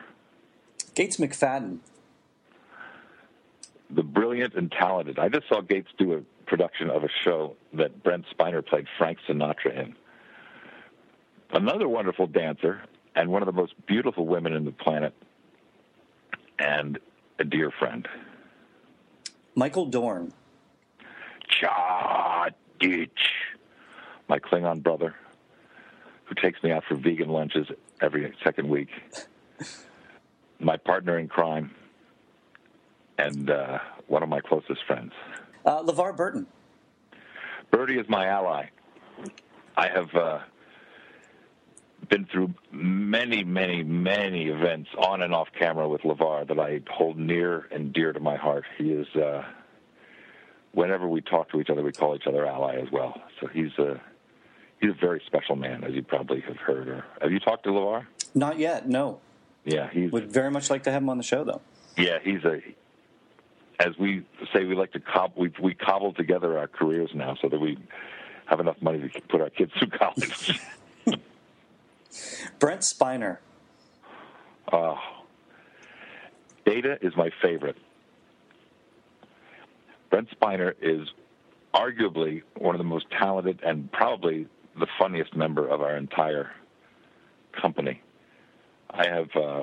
Gates McFadden the brilliant and talented. I just saw Gates do a production of a show that Brent Spiner played Frank Sinatra in. Another wonderful dancer and one of the most beautiful women in the planet, and a dear friend. Michael Dorn. Cha Ditch, my Klingon brother, who takes me out for vegan lunches every second week. my partner in crime and uh, one of my closest friends. Uh, LeVar Burton. Birdie is my ally. I have uh, been through many, many, many events on and off camera with LeVar that I hold near and dear to my heart. He is, uh, whenever we talk to each other, we call each other ally as well. So he's a, he's a very special man, as you probably have heard. Or have you talked to LeVar? Not yet, no. Yeah, he would very much like to have him on the show, though. Yeah, he's a as we say, we like to cob we we cobble together our careers now so that we have enough money to put our kids through college. Brent Spiner. Oh, Data is my favorite. Brent Spiner is arguably one of the most talented and probably the funniest member of our entire company. I have uh,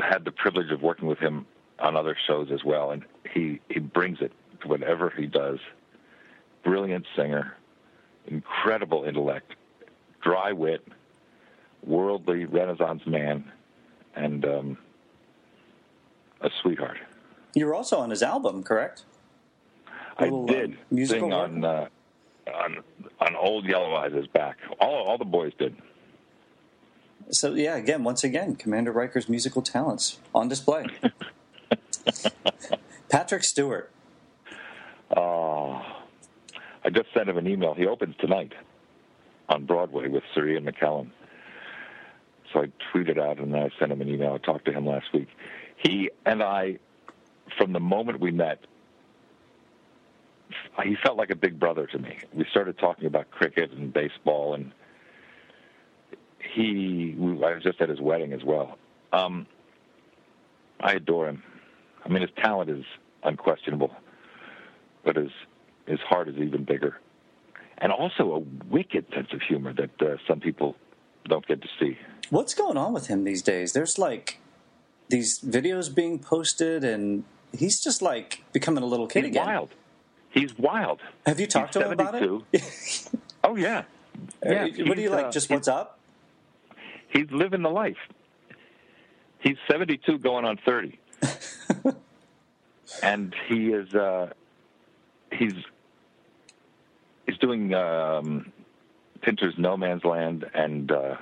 had the privilege of working with him on other shows as well, and he he brings it to whatever he does. Brilliant singer, incredible intellect, dry wit, worldly Renaissance man, and um, a sweetheart. You were also on his album, correct? I little, did uh, sing on uh, on on Old Yellow Eyes is back. All all the boys did. So yeah, again, once again, Commander Riker's musical talents on display. Patrick Stewart. Oh, I just sent him an email. He opens tonight on Broadway with Sir Ian McKellen. So I tweeted out and I sent him an email. I talked to him last week. He and I, from the moment we met, he felt like a big brother to me. We started talking about cricket and baseball, and he. I was just at his wedding as well. Um, I adore him. I mean, his talent is unquestionable, but his his heart is even bigger, and also a wicked sense of humor that uh, some people don't get to see. What's going on with him these days? There's like these videos being posted, and he's just like becoming a little kid He's again. wild. He's wild. Have you talked He's to him about it? oh yeah. Yeah. What do you like? uh, just what's up? He's living the life. He's 72 going on 30. and he is uh he's he's doing um Pinter's No Man's Land and uh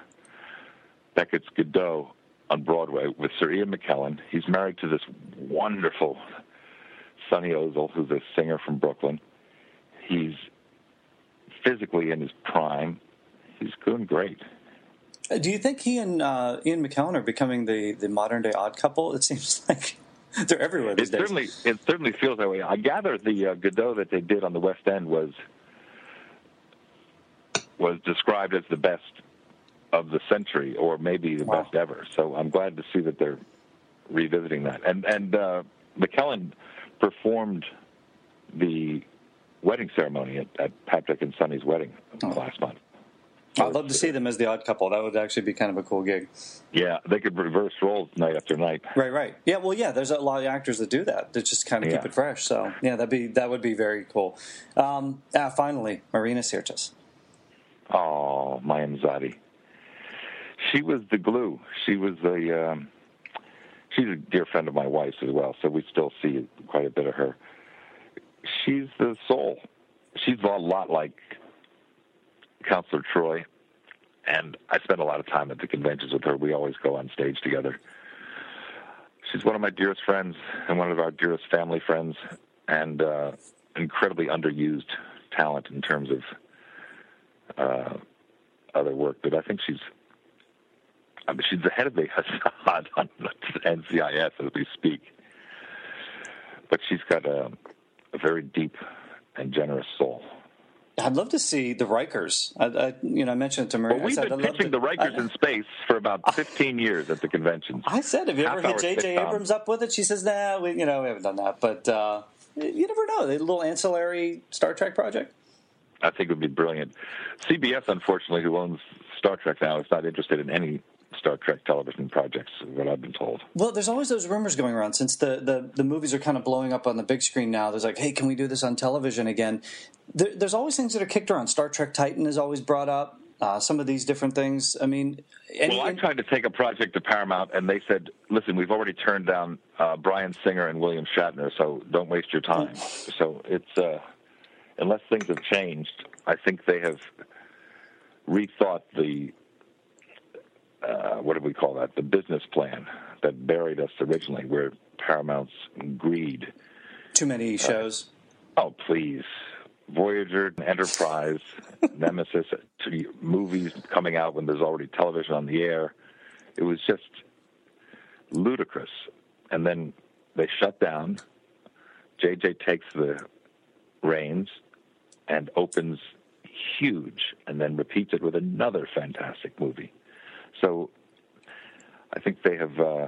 Beckett's Godot on Broadway with Sir Ian McKellen. He's married to this wonderful Sunny Ozell, who's a singer from Brooklyn. He's physically in his prime. He's doing great. Uh, Do you think he and uh, Ian McKellen are becoming the, the modern day odd couple? It seems like they're everywhere It these days. certainly it certainly feels that way. I gather the uh, Godot that they did on the West End was was described as the best of the century, or maybe the best ever. So I'm glad to see that they're revisiting that. And and uh, McKellen performed the wedding ceremony at, at Patrick and Sunny's wedding last month. I'd love to see them as the odd couple. That would actually be kind of a cool gig. Yeah, they could reverse roles night after night. Right, right. Yeah, well, yeah. There's a lot of actors that do that. That just kind of keep it fresh. So yeah, that'd be that would be very cool. Um, ah, finally, Marina Sirtis. Oh, my Imzadi. She was the glue. She was the. Um, she's a dear friend of my wife's as well, so we still see quite a bit of her. She's the soul. She's a lot like Counselor Troi, and I spend a lot of time at the conventions with her. We always go on stage together. She's one of my dearest friends and one of our dearest family friends, and uh, incredibly underused talent in terms of uh, other work, but I think she's. I mean, she's the head of the Mossad on NCIS as we speak. But she's got a, a very deep and generous soul. I'd love to see the Rikers. I, I you know, I mentioned it to Marina. Well, we've I been pitching to- the Rikers in space for about 15 years at the conventions. I said, have you ever hit J.J. Abrams up with it? She says, nah, we, you know, we haven't done that. But uh, you never know. A little ancillary Star Trek project. I think it would be brilliant. CBS, unfortunately, who owns Star Trek now, is not interested in any Star Trek television projects, is what I've been told. Well, there's always those rumors going around since the, the, the movies are kind of blowing up on the big screen now. There's like, hey, can we do this on television again? There, there's always things that are kicked around. Star Trek Titan is always brought up. Uh, some of these different things. I mean, any, well, I tried to take a project to Paramount, and they said, "Listen, we've already turned down uh, Bryan Singer and William Shatner, so don't waste your time." so it's uh, unless things have changed, I think they have rethought the uh, what do we call that? The business plan that buried us originally, where Paramount's greed. too many shows. Oh, please. Voyager, Enterprise, Nemesis, movies coming out when there's already television on the air. It was just ludicrous. And then they shut down. JJ takes the reins and opens huge and then repeats it with another fantastic movie. So I think they have, uh,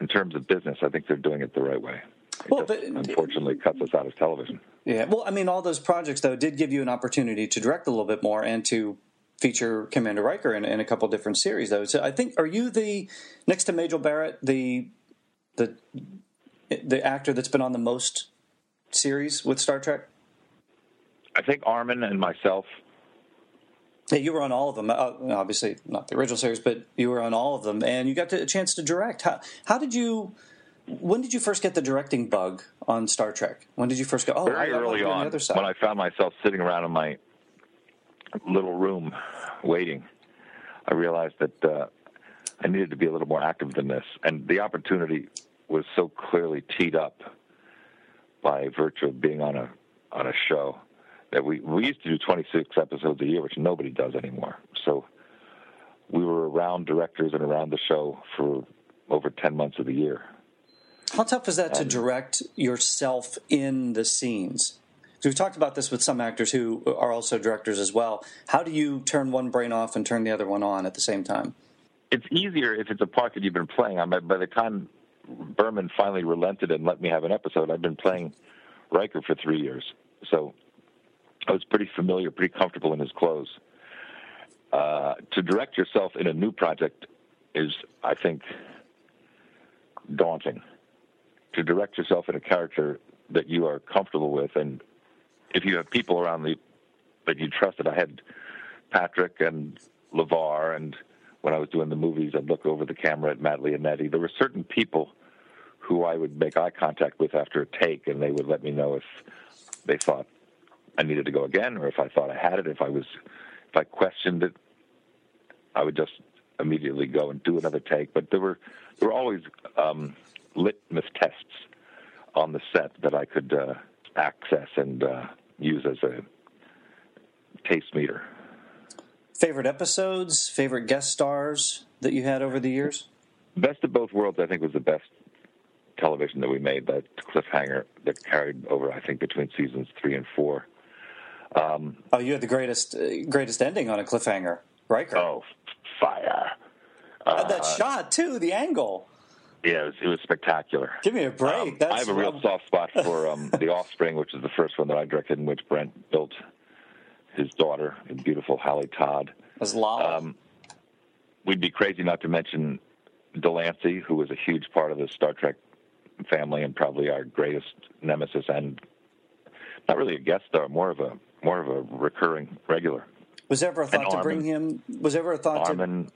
in terms of business, I think they're doing it the right way. It Well, just, unfortunately cuts us out of television. Yeah. Well, I mean, all those projects though did give you an opportunity to direct a little bit more and to feature Commander Riker in, in a couple different series though. So I think are you the next to Majel Barrett the the the actor that's been on the most series with Star Trek? I think Armin and myself. Yeah, you were on all of them. Uh, obviously, not the original series, but you were on all of them, and you got to, a chance to direct. How, how did you? When did you first get the directing bug on Star Trek? When did you first go? Oh, very I early on on, the other side. when I found myself sitting around in my little room waiting, I realized that uh, I needed to be a little more active than this, and the opportunity was so clearly teed up by virtue of being on a on a show that we we used to do 26 episodes a year, which nobody does anymore. So we were around directors and around the show for over 10 months of the year. How tough is that to direct yourself in the scenes? So we've talked about this with some actors who are also directors as well. How do you turn one brain off and turn the other one on at the same time? It's easier if it's a part that you've been playing. I mean, by the time Berman finally relented and let me have an episode, I'd been playing Riker for three years, so I was pretty familiar, pretty comfortable in his clothes. Uh, to direct yourself in a new project is, I think, daunting. To direct yourself in a character that you are comfortable with, and if you have people around the that you trusted, I had Patrick and LeVar, and when I was doing the movies, I'd look over the camera at Matt Leonetti. There were certain people who I would make eye contact with after a take, and they would let me know if they thought I needed to go again, or if I thought I had it. If I was, if I questioned it, I would just immediately go and do another take. But there were there were always um, litmus tests on the set that I could uh, access and uh, use as a taste meter. Favorite episodes, favorite guest stars that you had over the years? Best of Both Worlds, I think, was the best television that we made. That cliffhanger that carried over, I think, between seasons three and four. Um, oh, you had the greatest uh, greatest ending on a cliffhanger, Riker. Oh, fire! Uh, that shot too, the angle. Yeah, it was, it was spectacular. Give me a break. Um, I have a real soft spot for um, The Offspring, which is the first one that I directed, in which Brent built his daughter, the beautiful Hallie Todd. As Lala. Um, we'd be crazy not to mention de Lancie, who was a huge part of the Star Trek family and probably our greatest nemesis, and not really a guest star, more of a more of a recurring regular. Was there ever a thought to bring him? Was there ever a thought to Armin to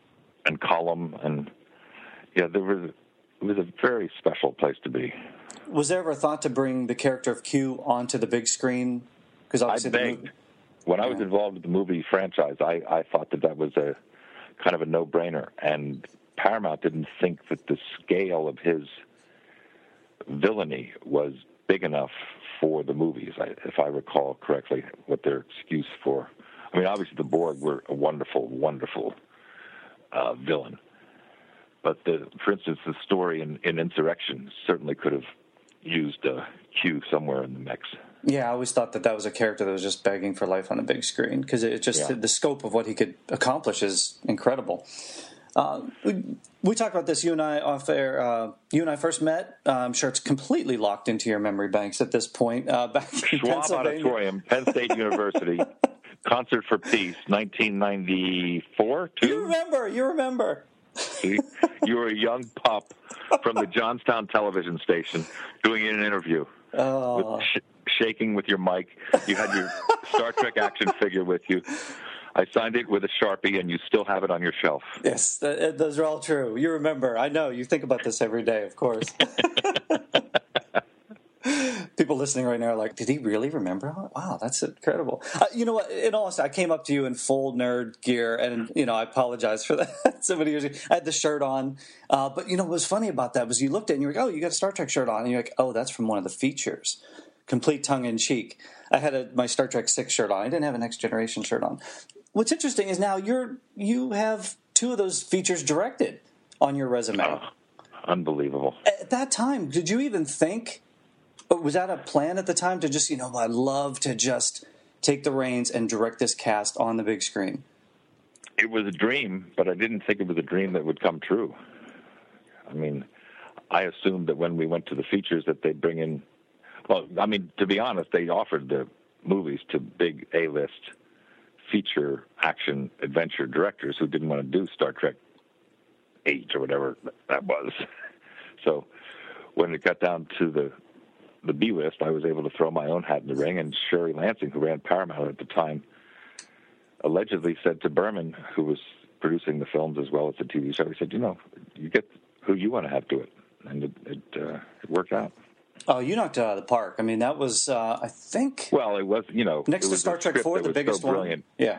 and Colm and yeah, there was it was a very special place to be. Was there ever a thought to bring the character of Q onto the big screen? Because obviously, I begged. Movie... when I was involved with the movie franchise, I, I thought that that was a kind of a no-brainer, and Paramount didn't think that the scale of his villainy was big enough for the movies, if I recall correctly, what their excuse for. I mean, obviously the Borg were a wonderful, wonderful uh, villain, but the, for instance, the story in, in Insurrection certainly could have used a Q somewhere in the mix. Yeah, I always thought that that was a character that was just begging for life on a big screen because it just yeah. the scope of what he could accomplish is incredible. Uh, we, we, talked about this, you and I, off air. Uh, you and I first met. Uh, I'm sure it's completely locked into your memory banks at this point. Uh, back in Schwab Pennsylvania. Auditorium, Penn State University, Concert for Peace, 1994. Two? You remember? You remember? See, you were a young pup from the Johnstown television station doing an interview, oh. with sh- shaking with your mic. You had your Star Trek action figure with you. I signed it with a sharpie, and you still have it on your shelf. Yes, that, those are all true. You remember? I know. You think about this every day, of course. People listening right now are like, "Did he really remember? Wow, that's incredible." Uh, you know what? In all honesty, I came up to you in full nerd gear, and you know, I apologize for that. so many years ago, I had the shirt on, uh, but you know, what was funny about that was you looked at it and you were like, "Oh, you got a Star Trek shirt on," and you're like, "Oh, that's from one of the features." Complete tongue in cheek. I had a, my Star Trek Six shirt on. I didn't have a Next Generation shirt on what's interesting is now you're you have two of those features directed on your resume. Oh, unbelievable. At that time, did you even think? Oh, was that a plan at the time to just you know I'd love to just take the reins and direct this cast on the big screen? It was a dream, but I didn't think it was a dream that would come true. I mean, I assumed that when we went to the features that they'd bring in. Well, I mean, to be honest, they offered the movies to big A-list feature action adventure directors who didn't want to do Star Trek 8 or whatever that was. So when it got down to the the B list, I was able to throw my own hat in the ring. And Sherry Lansing, who ran Paramount at the time, allegedly said to Berman, who was producing the films as well as the TV show, he said, "You know, you get who you want to have do it," and it it, uh, it worked out. Oh, you knocked it out of the park. I mean, that was, uh, I think. Well, it was, you know, next to Star Trek Four, the biggest so brilliant. one. Yeah.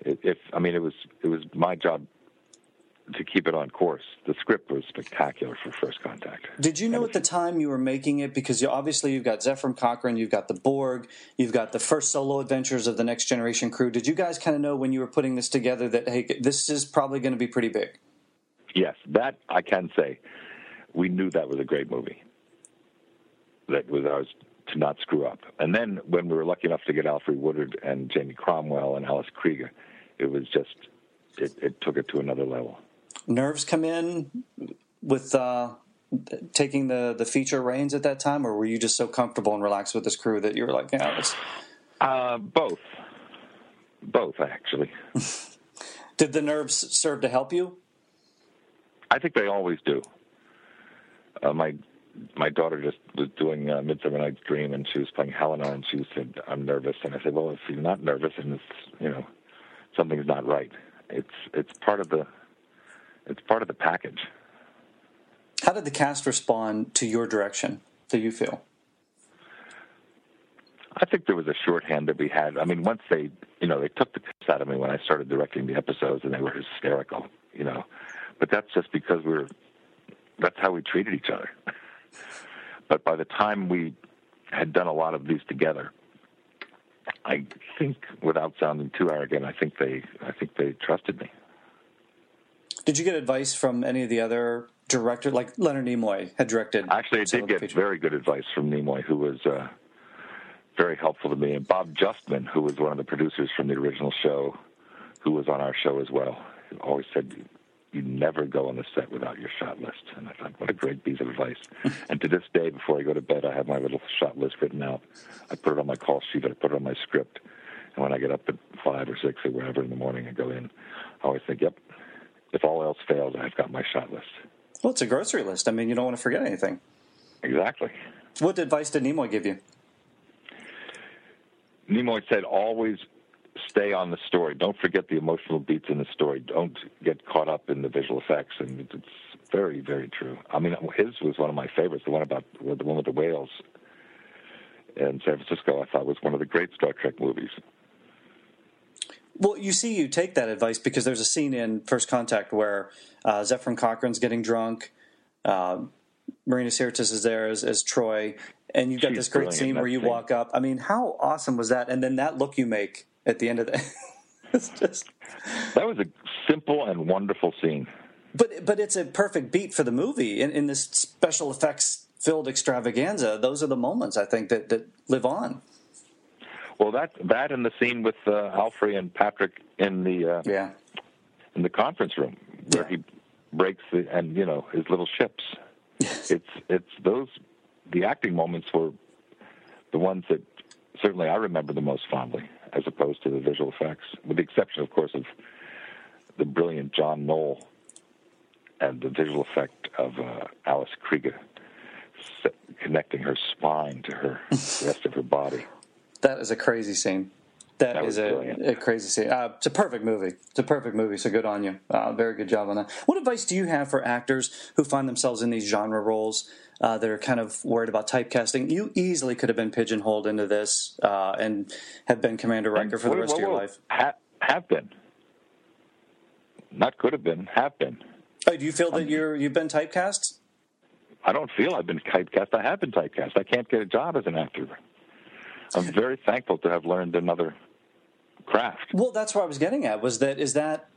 If I mean, it was it was my job to keep it on course. The script was spectacular for First Contact. Did you know at the time you were making it because you, obviously you've got Zefram Cochrane, you've got the Borg, you've got the first solo adventures of the Next Generation crew. Did you guys kind of know when you were putting this together that hey, this is probably going to be pretty big? Yes, that I can say. We knew that was a great movie that was ours to not screw up. And then when we were lucky enough to get Alfre Woodard and Jamie Cromwell and Alice Krige, it was just it, it took it to another level. Nerves come in with uh, taking the the feature reins at that time, or were you just so comfortable and relaxed with this crew that you were like, yeah, let's. Uh, both, both actually. Did the nerves serve to help you? I think they always do. Uh, my my daughter just was doing uh, Midsummer Night's Dream, and she was playing Helena, and she said, "I'm nervous." And I said, "Well, if you're not nervous, and it's you know something's not right, it's it's part of the it's part of the package." How did the cast respond to your direction? Do you feel? I think there was a shorthand that we had. I mean, once they, you know, they took the piss out of me when I started directing the episodes, and they were hysterical, you know. But that's just because we are that's how we treated each other. but by the time we had done a lot of these together, I think, without sounding too arrogant, I think they, I think they trusted me. Did you get advice from any of the other directors, like Leonard Nimoy had directed? Actually, I did get very good advice from Nimoy, who was uh, very helpful to me, and Bob Justman, who was one of the producers from the original show, who was on our show as well, always said, you never go on the set without your shot list. And I thought, what a great piece of advice. and to this day, before I go to bed, I have my little shot list written out. I put it on my call sheet. I put it on my script. And when I get up at five or six or wherever in the morning and go in, I always think, yep, if all else fails, I've got my shot list. Well, it's a grocery list. I mean, you don't want to forget anything. Exactly. What advice did Nimoy give you? Nimoy said, always stay on the story. Don't forget the emotional beats in the story. Don't get caught up in the visual effects. And it's very, very true. I mean, his was one of my favorites. The one about the one with the whales in San Francisco. I thought was one of the great Star Trek movies. Well, you see, you take that advice because there's a scene in First Contact where uh, Zefram Cochrane's getting drunk. Uh, Marina Sirtis is there as, as Troi, and you've got She's this great scene where you scene. walk up. I mean, how awesome was that? And then that look you make at the end of the it's just that was a simple and wonderful scene. But but it's a perfect beat for the movie in, in this special effects filled extravaganza. Those are the moments I think that, that live on. Well, that that and the scene with uh, Alfre and Patrick in the uh, yeah in the conference room where he breaks the and you know his little ships. it's it's those the acting moments were the ones that certainly I remember the most fondly, as opposed to the visual effects, with the exception, of course, of the brilliant John Knoll and the visual effect of uh, Alice Krige connecting her spine to her rest of her body. That is a crazy scene. That That is a, a crazy scene. Uh, it's a perfect movie. It's a perfect movie. So good on you. Uh, very good job on that. What advice do you have for actors who find themselves in these genre roles uh, that are kind of worried about typecasting? You easily could have been pigeonholed into this uh, and have been Commander Riker for the rest of your life. Ha- have been. Not could have been, have been. Oh, do you feel that you're you've been typecast? I don't feel I've been typecast. I have been typecast. I can't get a job as an actor. I'm very thankful to have learned another craft. Well, that's what I was getting at. Was that is that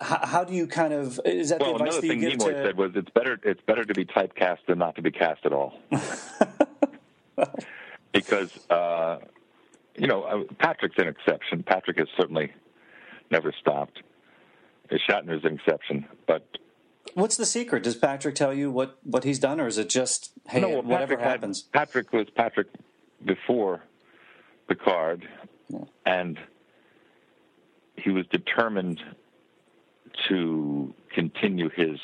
how, how do you kind of is that Well, the advice another that you thing Nimoy to? said was it's better it's better to be typecast than not to be cast at all. because uh, you know uh, Patrick's an exception. Patrick has certainly never stopped. Shatner's an exception, but What's the secret? Does Patrick tell you what what he's done, or is it just hey, no, well, whatever Patrick had- happens? Patrick was Patrick before Picard, and he was determined to continue his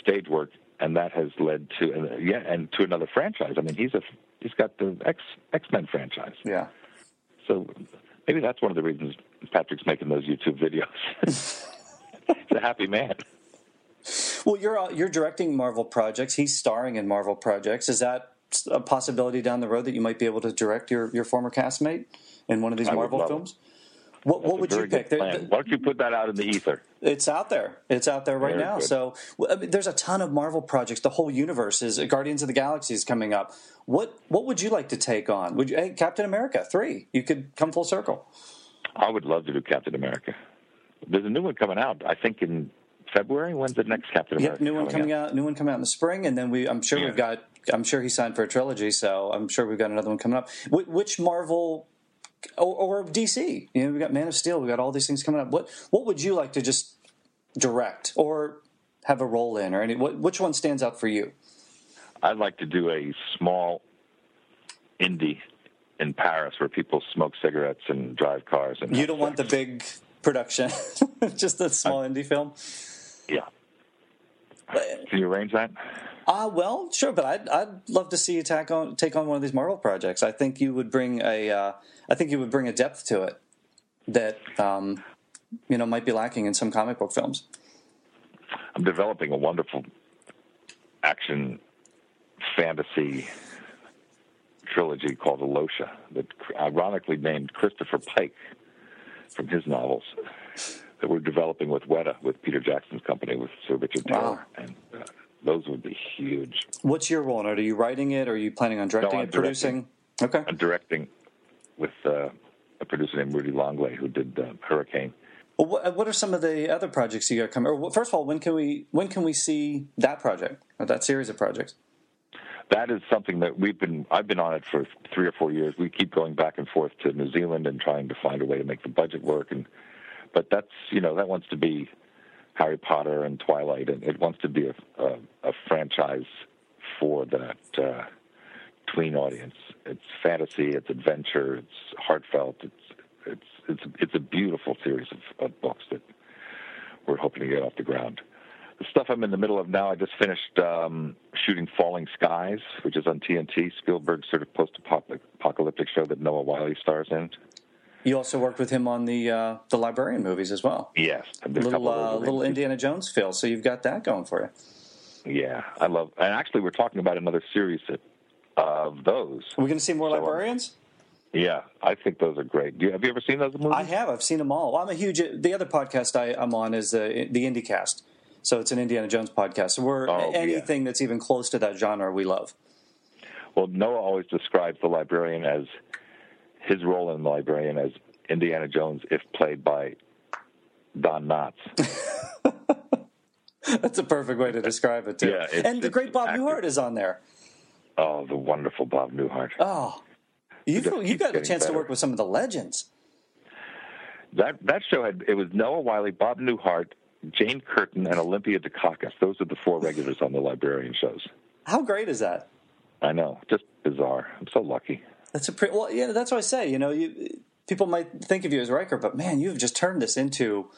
stage work, and that has led to uh, yeah, and to another franchise. I mean, he's a he's got the X X Men franchise. Yeah. So maybe that's one of the reasons Patrick's making those YouTube videos. he's a happy man. Well, you're uh, you're directing Marvel projects. He's starring in Marvel projects. Is that a possibility down the road that you might be able to direct your, your former castmate in one of these I Marvel films? it. What what would you pick? There-. Why don't you put that out in the ether? It's out there. It's out there right Very now. good. So I mean, there's a ton of Marvel projects. The whole universe is uh, Guardians of the Galaxy is coming up. What what would you like to take on? Would you? Hey, Captain America three. You could come full circle. I would love to do Captain America. There's a new one coming out. I think in February. When's the next Captain America? Yep, new one coming out. New one coming out in the spring, and then we. I'm sure we've got I'm sure he signed for a trilogy, so I'm sure we've got another one coming up. Wh- which Marvel or, or DC? You know, we got Man of Steel, we got all these things coming up. What what would you like to just direct or have a role in, or any? What, which one stands out for you? I'd like to do a small indie in Paris where people smoke cigarettes and drive cars. And You don't want the big production, just a small indie film. yeah. Uh, Can you arrange that? Uh, well, sure, but I'd, I'd love to see you take on take on one of these Marvel projects. I think you would bring a uh, I think you would bring a depth to it that um, you know might be lacking in some comic book films. I'm developing a wonderful action fantasy trilogy called Alosha that ironically named Christopher Pike from his novels that we're developing with Weta, with Peter Jackson's company, with Sir Richard Taylor. Wow. And uh, those would be huge. What's your role in it? Are you writing it? Or are you planning on directing No, it, producing? Okay. I'm directing with uh, a producer named Rudy Longley who did uh, Hurricane. Well, what, what are some of the other projects you got coming? Or first of all, when can we when can we see that project or that series of projects? that is something that we've been I've been on it for three or four years. We keep going back and forth to New Zealand and trying to find a way to make the budget work and but that's you know that wants to be Harry Potter and Twilight and it wants to be a a, a franchise for that uh, tween audience. It's fantasy, it's adventure, it's heartfelt, it's it's it's it's a beautiful series of, of books that we're hoping to get off the ground the stuff I'm in the middle of now, I just finished um, shooting Falling Skies, which is on TNT, Spielberg's sort of post-apocalyptic show that Noah Wyle stars in. You also worked with him on the uh, the librarian movies as well. Yes, a little uh, little Indiana Jones feel. So you've got that going for you. Yeah, I love. And actually, we're talking about another series of those. Are we going to see more so, librarians? Yeah, I think those are great. Do you, have you ever seen those movies? I have. I've seen them all. Well, I'm a huge. The other podcast I, am on is the the IndieCast. So it's an Indiana Jones podcast. So we're oh, anything yeah. that's even close to that genre we love. Well, Noah always describes the librarian as his role in the librarian as Indiana Jones if played by Don Knotts. That's a perfect way to describe it too. Yeah, and the great Bob active. Newhart is on there. Oh, the wonderful Bob Newhart. Oh, you've, you got a chance better. to work with some of the legends. That that show had it was Noah Wyle, Bob Newhart, Jane Curtin, and Olympia Dukakis. Those are the four regulars on the librarian shows. How great is that? I know, just bizarre. I'm so lucky. That's a pretty well. Yeah, that's what I say. You know, you people might think of you as Riker, but man, you've just turned this into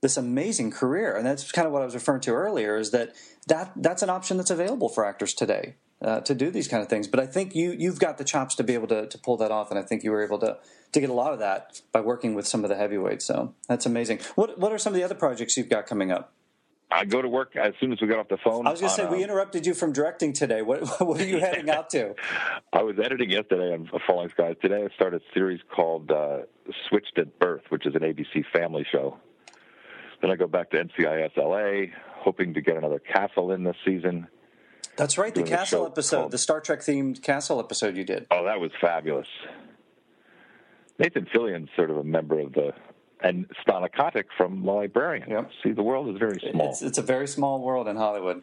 this amazing career, and that's kind of what I was referring to earlier. Is that that that's an option that's available for actors today uh, to do these kind of things. But I think you you've got the chops to be able to to pull that off, and I think you were able to to get a lot of that by working with some of the heavyweights. So that's amazing. What what are some of the other projects you've got coming up? I go to work as soon as we got off the phone. I was going to say on, we um, interrupted you from directing today. What what are you heading out to? I was editing yesterday on Falling Skies. Today I started a series called uh, Switched at Birth, which is an ABC family show. Then I go back to NCIS LA, hoping to get another Castle in this season. That's right, the Castle episode, called- the Star Trek themed Castle episode you did. Oh, that was fabulous. Nathan Fillion's sort of a member of the, and Stana Katic from The Librarian. See, the world is very small. It's, it's a very small world in Hollywood.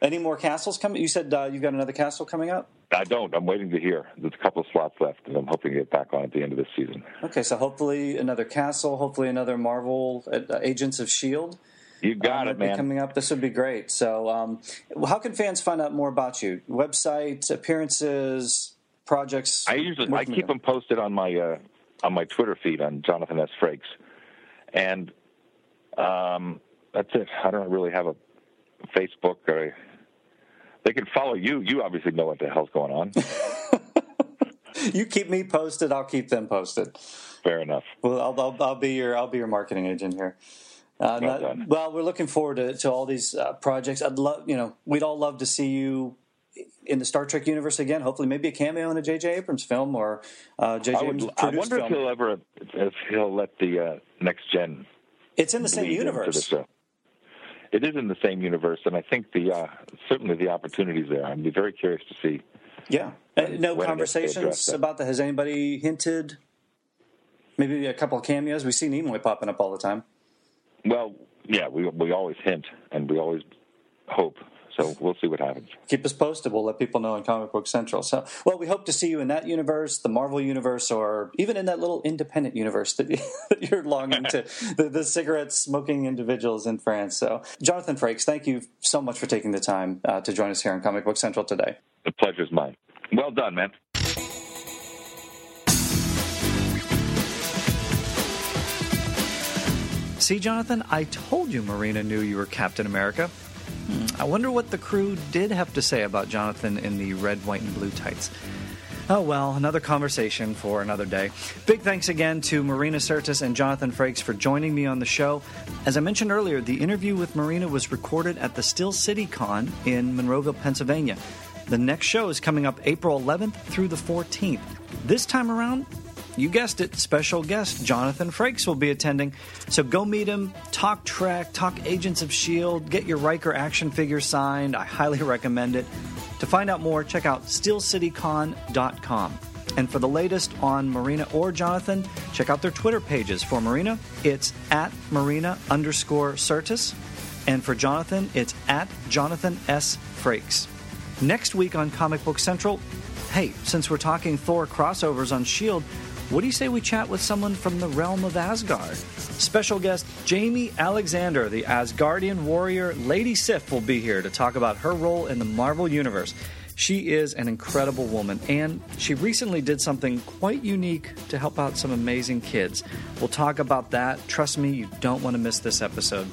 Any more castles coming? You said uh, you've got another castle coming up. I don't. I'm waiting to hear. There's a couple of slots left, and I'm hoping to get back on at the end of this season. Okay, so hopefully another castle, hopefully another Marvel uh, Agents of Shield. You got um, it, man. Coming up, this would be great. So, um, how can fans find out more about you? Website, appearances, projects. I usually I keep them posted on my uh, on my Twitter feed on Jonathan S. Frakes, and um, that's it. I don't really have a Facebook or. A, they can follow you. You obviously know what the hell's going on. You keep me posted. I'll keep them posted. Fair enough. Well, I'll, I'll, I'll be your I'll be your marketing agent here. Uh, Well not- well, we're looking forward to, to all these uh, projects. I'd love, you know, we'd all love to see you in the Star Trek universe again. Hopefully, maybe a cameo in a J.J. Abrams film or uh, J.J. I, would, Abrams I wonder film. if he'll ever if he'll let the uh, next gen. It's in the same universe. the. It is in the same universe, and I think the uh, certainly the opportunities there. I'd be very curious to see. Yeah. Uh, no when it is they address conversations about that. Has anybody hinted? Maybe a couple of cameos. We see Nimoy popping up all the time. Well, yeah, we we always hint and we always hope. So we'll see what happens. Keep us posted. We'll let people know on Comic Book Central. So, well, we hope to see you in that universe, the Marvel universe, or even in that little independent universe that, you're longing to, the, the cigarette smoking individuals in France. So, Jonathan Frakes, thank you so much for taking the time uh, to join us here on Comic Book Central today. The pleasure's mine. Well done, man. See, Jonathan, I told you Marina knew you were Captain America. Hmm, I wonder what the crew did have to say about Jonathan in the red, white, and blue tights. Oh well, another conversation for another day. Big thanks again to Marina Sirtis and Jonathan Frakes for joining me on the show. As I mentioned earlier, the interview with Marina was recorded at the Steel City Con in Monroeville, Pennsylvania. The next show is coming up April 11th through the 14th. This time around, you guessed it, special guest Jonathan Frakes will be attending. So go meet him, talk Trek, talk Agents of S.H.I.E.L.D., get your Riker action figure signed. I highly recommend it. To find out more, check out steelcitycon.com. And for the latest on Marina or Jonathan, check out their Twitter pages. For Marina, it's at Marina underscore Sirtis. And for Jonathan, it's at Jonathan S. Frakes. Next week on Comic Book Central, hey, since we're talking Thor crossovers on S.H.I.E.L.D., what do you say we chat with someone from the realm of Asgard? Special guest Jaimie Alexander, the Asgardian warrior Lady Sif, will be here to talk about her role in the Marvel Universe. She is an incredible woman, and she recently did something quite unique to help out some amazing kids. We'll talk about that. Trust me, you don't want to miss this episode.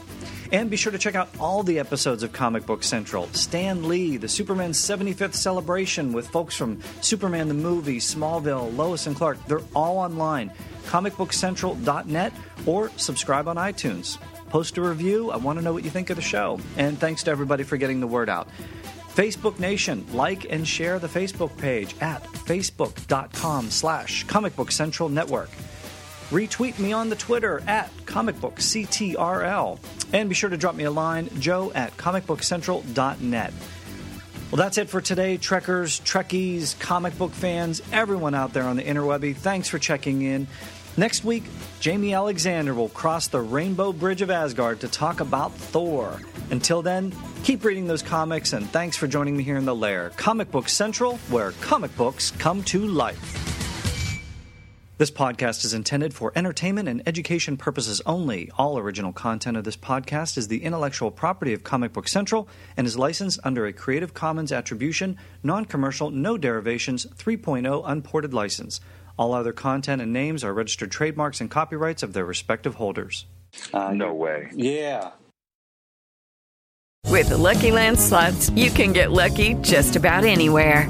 And be sure to check out all the episodes of Comic Book Central. Stan Lee, the Superman 75th celebration with folks from Superman the movie, Smallville, Lois and Clark. They're all online. ComicBookCentral.net or subscribe on iTunes. Post a review. I want to know what you think of the show. And thanks to everybody for getting the word out. Facebook Nation, like and share the Facebook page at facebook.com slash Comic Book Central Network. Retweet me on the Twitter at comicbookctrl. And be sure to drop me a line, joe at comicbookcentral.net. Well, that's it for today, Trekkers, Trekkies, comic book fans, everyone out there on the interwebby. Thanks for checking in. Next week, Jaimie Alexander will cross the Rainbow Bridge of Asgard to talk about Thor. Until then, keep reading those comics, and thanks for joining me here in the lair. Comic Book Central, where comic books come to life. This podcast is intended for entertainment and education purposes only. All original content of this podcast is the intellectual property of Comic Book Central and is licensed under a Creative Commons Attribution, Non Commercial, No Derivations 3.0 Unported License. All other content and names are registered trademarks and copyrights of their respective holders. Uh, no way. Yeah. With the Lucky Land slots, you can get lucky just about anywhere.